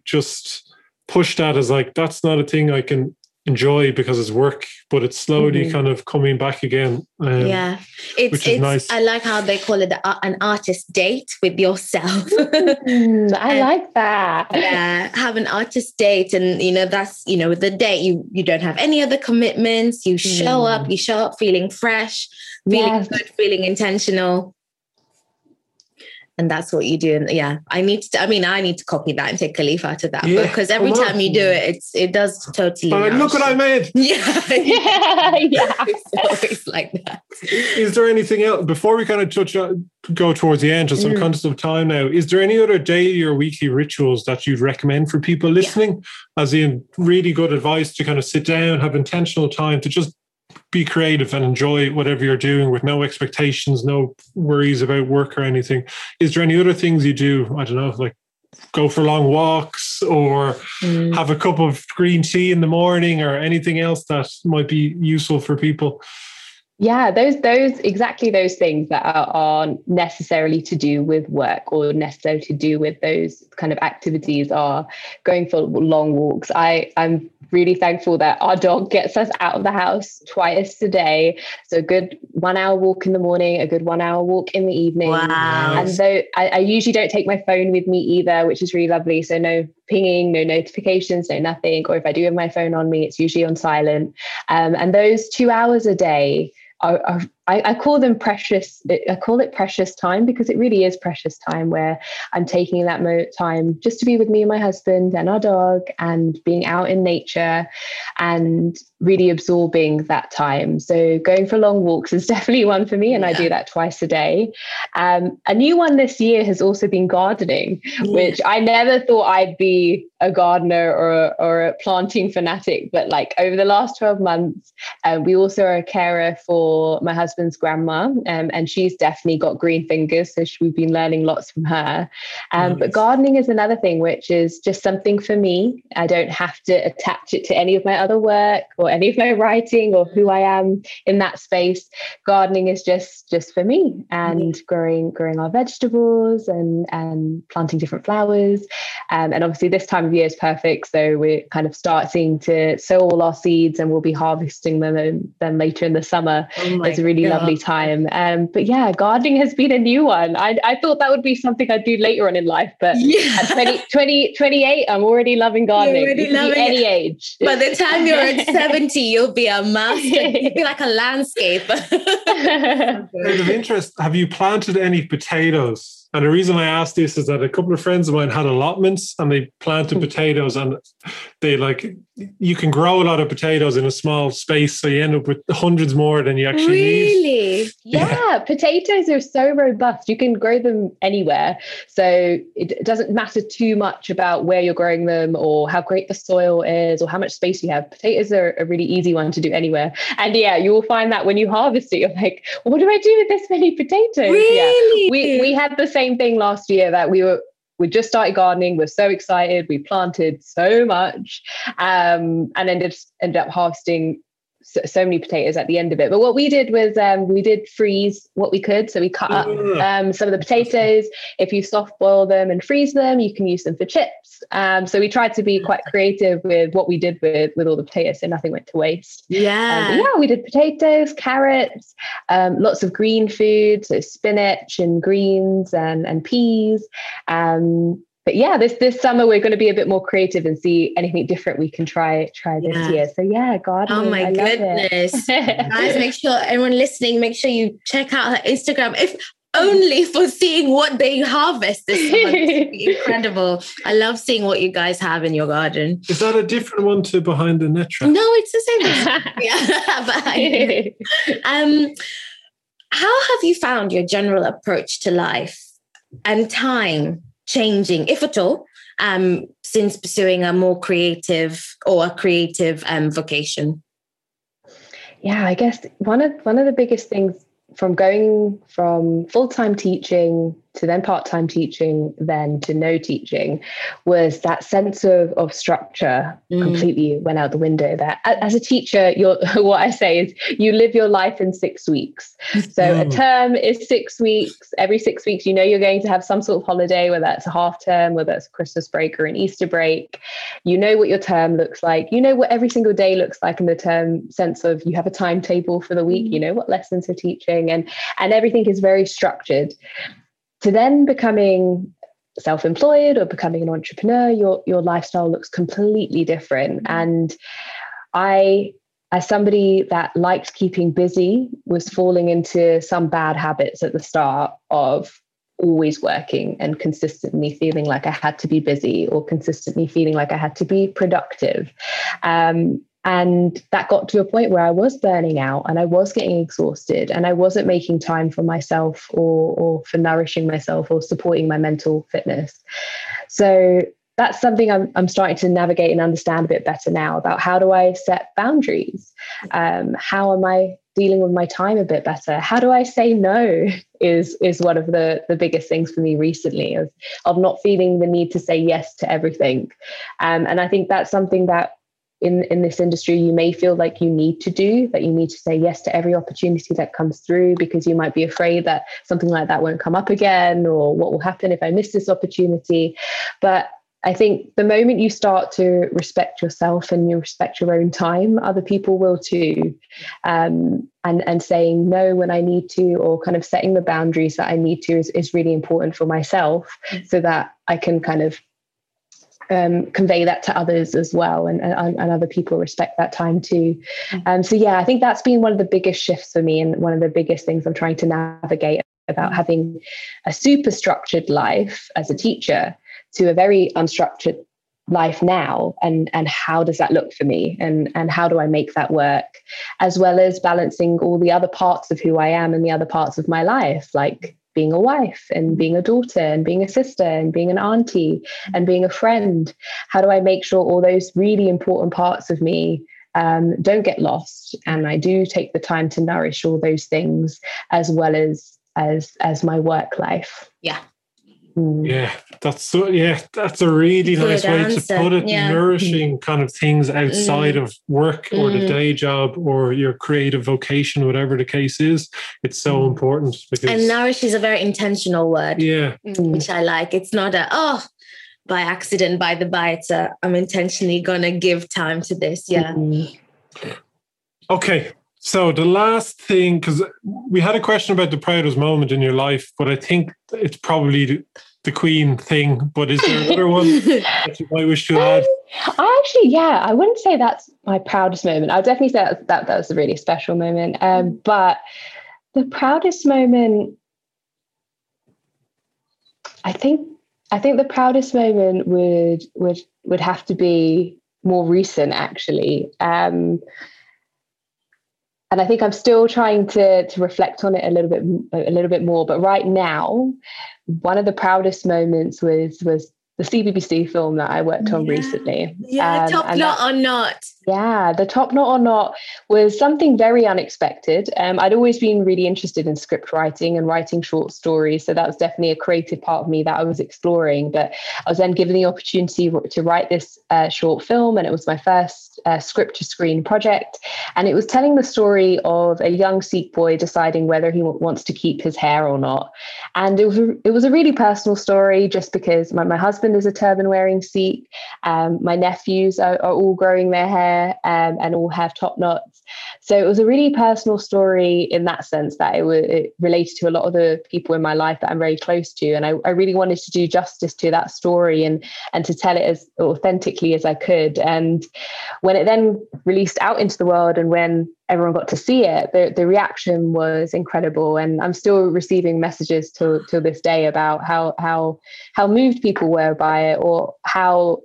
just push that as like that's not a thing I can enjoy because it's work, but it's slowly mm-hmm. kind of coming back again. Um, yeah, it's, which is it's, nice. I like how they call it an artist date with yourself. mm, I (laughs) like that. Yeah, have an artist date, and you know that's you know the date you you don't have any other commitments. You show mm. up, you show up feeling fresh, feeling yes. good, feeling intentional and that's what you do. And yeah, I need to. I mean, I need to copy that and take a leaf out of that yeah, because every time you do it, it's it does totally. But look what I made. (laughs) Yeah, (laughs) yeah, yeah. (laughs) it's always like that. Is there anything else before we kind of touch on, go towards the end? Just some mm. conscious of time now. Is there any other daily or weekly rituals that you'd recommend for people listening? Yeah. As in, really good advice to kind of sit down, have intentional time to just be creative and enjoy whatever you're doing with no expectations, no worries about work or anything. Is there any other things you do? I don't know, like go for long walks or mm. have a cup of green tea in the morning or anything else that might be useful for people? Yeah, those those exactly those things that are, are necessarily to do with work or necessarily to do with those kind of activities are going for long walks. I I'm really thankful that our dog gets us out of the house twice a day. So a good one hour walk in the morning, a good one hour walk in the evening. Wow. And though I, I usually don't take my phone with me either, which is really lovely. So no pinging, no notifications, no nothing. Or if I do have my phone on me, it's usually on silent. Um, and those two hours a day are, are I, I, call them precious. I call it precious time because it really is precious time where I'm taking that mo- time just to be with me and my husband and our dog and being out in nature and really absorbing that time. So going for long walks is (laughs) definitely one for me, and yeah. I do that twice a day. Um, a new one this year has also been gardening, yeah. which I never thought I'd be a gardener or or a planting fanatic, but like over the last 12 months, uh, we also are a carer for my husband husband's grandma, um, and she's definitely got green fingers. So she, we've been learning lots from her. Um, nice. But gardening is another thing, which is just something for me. I don't have to attach it to any of my other work or any of my (laughs) writing or who I am in that space. Gardening is just just for me and mm-hmm. growing growing our vegetables and and planting different flowers. Um, and obviously this time of year is perfect. So we're kind of starting to sow all our seeds and we'll be harvesting them and then later in the summer. Oh a really yeah. lovely time. Um, but yeah, gardening has been a new one. I, I thought that would be something I'd do later on in life, but (laughs) yeah. at 20, 20, 28, I'm already loving gardening. Already loving any it. age. By the time you're at (laughs) 70, you'll be a master. (laughs) You'll be like a landscaper. Out of interest, have you planted any potatoes And the reason I asked this is that a couple of friends of mine had allotments and they planted potatoes and they like you can grow a lot of potatoes in a small space, so you end up with hundreds more than you actually need. Really? (laughs) Yeah, potatoes are so robust. You can grow them anywhere. So it doesn't matter too much about where you're growing them or how great the soil is or how much space you have. Potatoes are a really easy one to do anywhere. And yeah, you will find that when you harvest it, you're like, what do I do with this many potatoes? Yeah. Really? We we had the same thing last year that we were we just started gardening. We're so excited. We planted so much, um, and ended ended up harvesting so, so many potatoes at the end of it. But what we did was um, we did freeze what we could. So we cut up Ah. um, some of the potatoes. If you soft boil them and freeze them, you can use them for chips. Um, so we tried to be quite creative with what we did with with all the potatoes, so nothing went to waste. Um, Yeah. yeah, we did potatoes, carrots, um, lots of green food, so spinach and greens and and peas. But yeah, this this summer we're going to be a bit more creative and see anything different we can try try this Yeah. year. So yeah, gardening. Oh my I love it. goodness. (laughs) Guys, make sure everyone listening, make sure you check out her Instagram, if only for seeing what they harvest this month. (laughs) Incredible. I love seeing what you guys have in your garden. Is that a different one to behind the Netra? No, it's the same. (laughs) yeah, um, how have you found your general approach to life and time changing, if at all, um, since pursuing a more creative or a creative um, vocation? yeah, I guess one of one of the biggest things from going from full-time teaching to then part-time teaching, then to no teaching, was that sense of of structure Mm. completely went out the window. That as a teacher, you're (laughs) what I say is you live your life in six weeks. So a Mm. term is six weeks. Every six weeks, you know you're going to have some sort of holiday, whether that's a half term, whether a Christmas break or an Easter break. You know what your term looks like. You know what every single day looks like in the term sense of you have a timetable for the week. You know what lessons you're teaching, and and everything is very structured. To then becoming self-employed or becoming an entrepreneur, your your lifestyle looks completely different. And I as somebody that liked keeping busy was falling into some bad habits at the start of always working and consistently feeling like I had to be busy or consistently feeling like I had to be productive. Um, and that got to a point where I was burning out and I was getting exhausted and I wasn't making time for myself or, or for nourishing myself or supporting my mental fitness. So that's something I'm, I'm starting to navigate and understand a bit better now about how do I set boundaries? Um, how am I dealing with my time a bit better? How do I say no? Is is one of the the biggest things for me recently of of not feeling the need to say yes to everything, um, and I think that's something that in in this industry you may feel like you need to do that you need to say yes to every opportunity that comes through because you might be afraid that something like that won't come up again or what will happen if I miss this opportunity, but I think the moment you start to respect yourself and you respect your own time, other people will too. Um, and and saying no when I need to, or kind of setting the boundaries that I need to, is, is really important for myself, so that I can kind of um, convey that to others as well, and, and and other people respect that time too. Um, so yeah, I think that's been one of the biggest shifts for me, and one of the biggest things I'm trying to navigate about having a super structured life as a teacher to a very unstructured life now and and how does that look for me and and how do I make that work as well as balancing all the other parts of who I am and the other parts of my life like being a wife and being a daughter and being a sister and being an auntie and being a friend how do I make sure all those really important parts of me um, don't get lost and I do take the time to nourish all those things as well as as as my work life Yeah. Mm. Yeah, that's so. Yeah, that's a really Good nice way answer, to put it. yeah. Nourishing kind of things outside of work or the Mm. day job or your creative vocation, whatever the case is. It's so Mm. important because And nourish is a very intentional word, yeah, Mm. which I like. It's not a, oh, by accident, by the by. It's a, I'm intentionally going to give time to this. Yeah. Mm. Okay. So the last thing, because we had a question about the proudest moment in your life, but I think it's probably the, Queen thing. But is there another one (laughs) that you might wish to add? I actually, yeah, I wouldn't say that's my proudest moment. I would definitely say that that, that was a really special moment. Um, but the proudest moment, I think I think the proudest moment would would would have to be more recent, actually. Um, and I think I'm still trying to to reflect on it a little bit a little bit more. But right now, one of the proudest moments was was the CBBC film that I worked on yeah. recently. Yeah, um, top knot or not. Yeah, the top knot or not was something very unexpected. Um, I'd always been really interested in script writing and writing short stories, so that was definitely a creative part of me that I was exploring. But I was then given the opportunity to write this uh, short film, and it was my first uh, script to screen project. And it was telling the story of a young Sikh boy deciding whether he w- wants to keep his hair or not. And it was a, it was a really personal story, just because my, my husband is a turban wearing Sikh, um, my nephews are, are all growing their hair um, and all have top knots. So it was a really personal story in that sense that it, was, it related to a lot of the people in my life that I'm very close to. And I, I really wanted to do justice to that story and, and to tell it as authentically as I could. And when it then released out into the world and when everyone got to see it, the, the reaction was incredible. And I'm still receiving messages till this day about how how how moved people were by it or how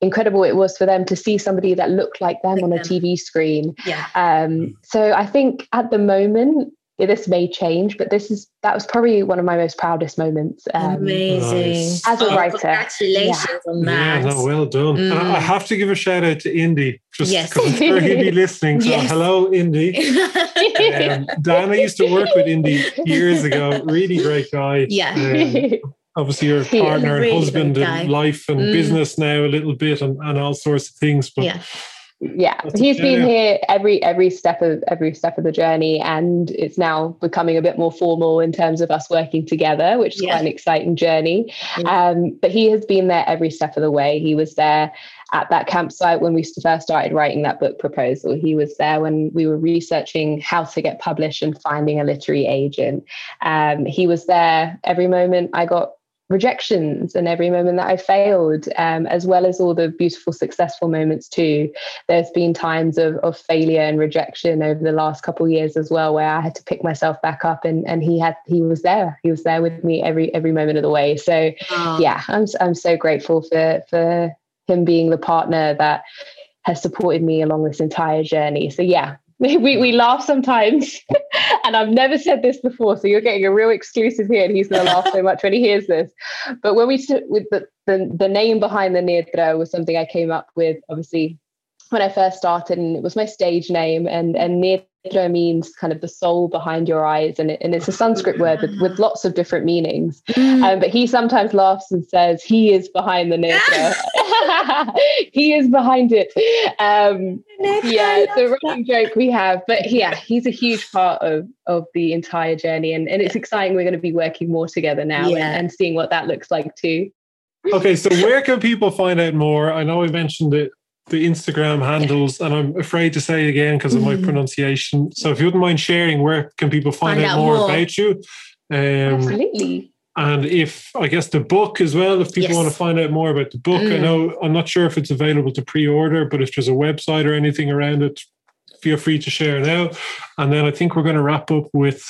incredible it was for them to see somebody that looked like them on a TV screen. Yeah. Um, so I think at the moment this may change, but this is that was probably one of my most proudest moments. Um, Amazing nice. as a oh, writer. Congratulations yeah. on that. Yeah, no, well done. Mm. I have to give a shout out to Indy, just yes. because I'm sure he'd be listening. So yes. hello, Indy. (laughs) um, Dana used to work with Indy years ago. Really great guy. Yeah. Um, obviously your (laughs) partner really and husband and life and mm. business now a little bit and, and all sorts of things but yeah. Yeah. he's been here every every step of every step of the journey and it's now becoming a bit more formal in terms of us working together which is yeah. quite an exciting journey. Yeah. um, but he has been there every step of the way. He was there at that campsite when we first started writing that book proposal. He was there when we were researching how to get published and finding a literary agent. Um, he was there every moment i got rejections and every moment that I failed, um, as well as all the beautiful, successful moments too. There's been times of, of failure and rejection over the last couple of years as well, where I had to pick myself back up, and and he had he was there. He was there with me every every moment of the way. So yeah, I'm I'm so grateful for for him being the partner that has supported me along this entire journey. So yeah, we, we laugh sometimes. (laughs) And i've never said this before so you're getting a real exclusive here and he's going to laugh so much when he hears this. But when we with the, the the name behind the netra was something i came up with obviously when i first started and it was my stage name and and netra means kind of the soul behind your eyes and, it, and it's a sanskrit word with, with lots of different meanings. Mm. um, but he sometimes laughs and says he is behind the netra (laughs) he is behind it. Um, yeah it's a running joke we have but yeah he's a huge part of of the entire journey and, and it's exciting we're going to be working more together now yeah. and, and seeing what that looks like too. Okay so where can people find out more? I know we mentioned it the Instagram handles, and I'm afraid to say again because of my mm-hmm. pronunciation. So if you wouldn't mind sharing, where can people find, find out, out, more, more. about you? Um, Absolutely. And if I guess the book as well, if people yes. want to find out more about the book, mm. I know I'm not sure if it's available to pre-order, but if there's a website or anything around it, feel free to share now. And then I think we're going to wrap up with,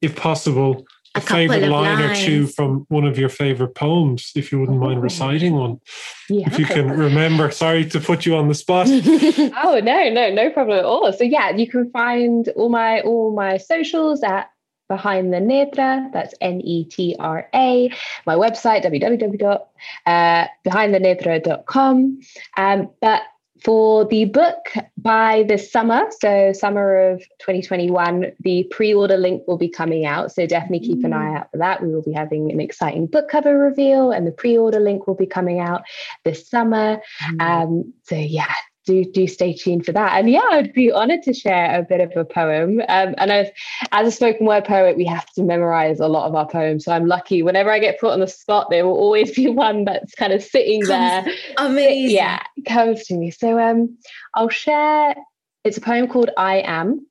if possible, a, a favorite line lines. or two from one of your favorite poems, if you wouldn't mind oh. reciting one. Yeah. If you can remember, sorry to put you on the spot. (laughs) (laughs) oh no, no, no problem at all. So yeah, you can find all my all my socials at behind the netra that's n-e-t-r-a my website www.behindthenetra.com um, but for the book by this summer, so summer of 2021, the pre order link will be coming out. So definitely keep an eye mm. out for that. We will be having an exciting book cover reveal, and the pre order link will be coming out this summer. Mm. Um, so, yeah, do do stay tuned for that. And yeah, I'd be honored to share a bit of a poem. Um, and as, as a spoken word poet, we have to memorize a lot of our poems. So I'm lucky. Whenever I get put on the spot, there will always be (laughs) one that's kind of sitting there. Amazing. Yeah, comes to me. So um, I'll share. It's a poem called "I Am."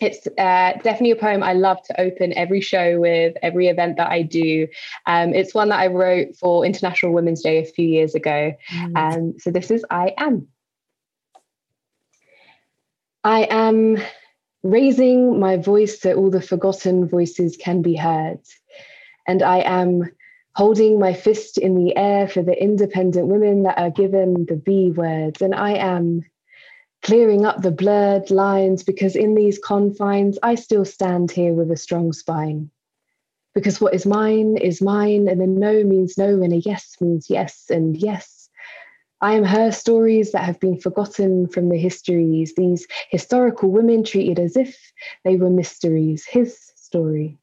It's uh, definitely a poem I love to open every show with, every event that I do. Um, it's one that I wrote for International Women's Day a few years ago. Mm. Um, so this is I Am. I am raising my voice so all the forgotten voices can be heard. And I am holding my fist in the air for the independent women that are given the B words. And I am clearing up the blurred lines because in these confines, I still stand here with a strong spine. Because what is mine is mine, and a no means no, and a yes means yes, and yes. I am her stories that have been forgotten from the histories, these historical women treated as if they were mysteries, his story.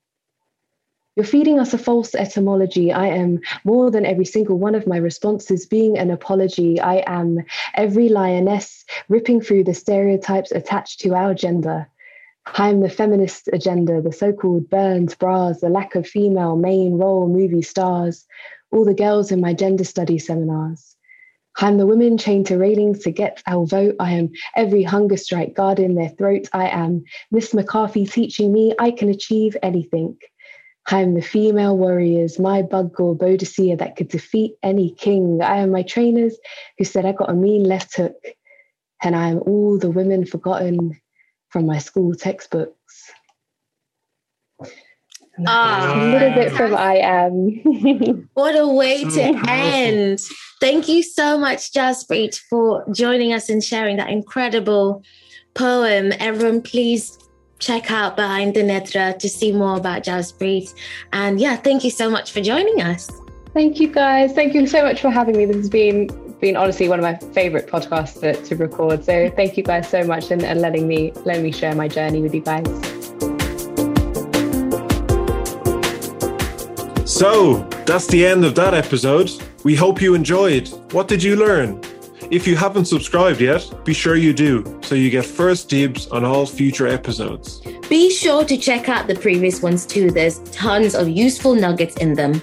You're feeding us a false etymology. I am more than every single one of my responses being an apology. I am every lioness ripping through the stereotypes attached to our gender. I'm the feminist agenda, the so called burned bras, the lack of female main role movie stars, all the girls in my gender study seminars. I'm the women chained to railings to get our vote. I am every hunger strike guard in their throat. I am Miss McCarthy teaching me I can achieve anything. I am the female warriors, Mai Bhago Boadicea that could defeat any king. I am my trainers who said I got a mean left hook. And I am all the women forgotten from my school textbooks. Ah, a little bit from I am. (laughs) what a way to end. Thank you so much, Jaspreet, for joining us and sharing that incredible poem. Everyone, please check out Behind the Netra to see more about Jaspreet. And yeah, thank you so much for joining us. Thank you guys. Thank you so much for having me. This has been been honestly one of my favorite podcasts to, to record. So thank you guys so much and, and letting me letting me share my journey with you guys. So that's the end of that episode. We hope you enjoyed. What did you learn? If you haven't subscribed yet, be sure you do so you get first dibs on all future episodes. Be sure to check out the previous ones too. There's tons of useful nuggets in them.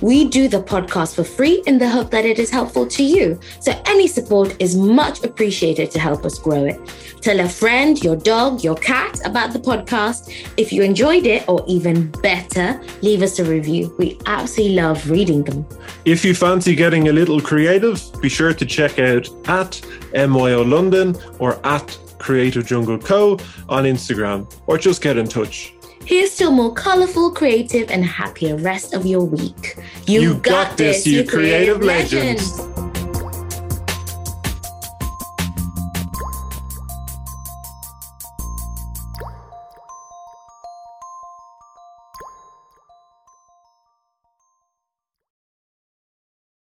We do the podcast for free in the hope that it is helpful to you. So any support is much appreciated to help us grow it. Tell a friend, your dog, your cat about the podcast. If you enjoyed it, or even better, leave us a review. We absolutely love reading them. If you fancy getting a little creative, be sure to check out at MYO London or at Creative Jungle Co. on Instagram, or just get in touch. Here's to a more colorful, creative, and happier rest of your week. You, you got, got, this, you creative, creative legends. legends.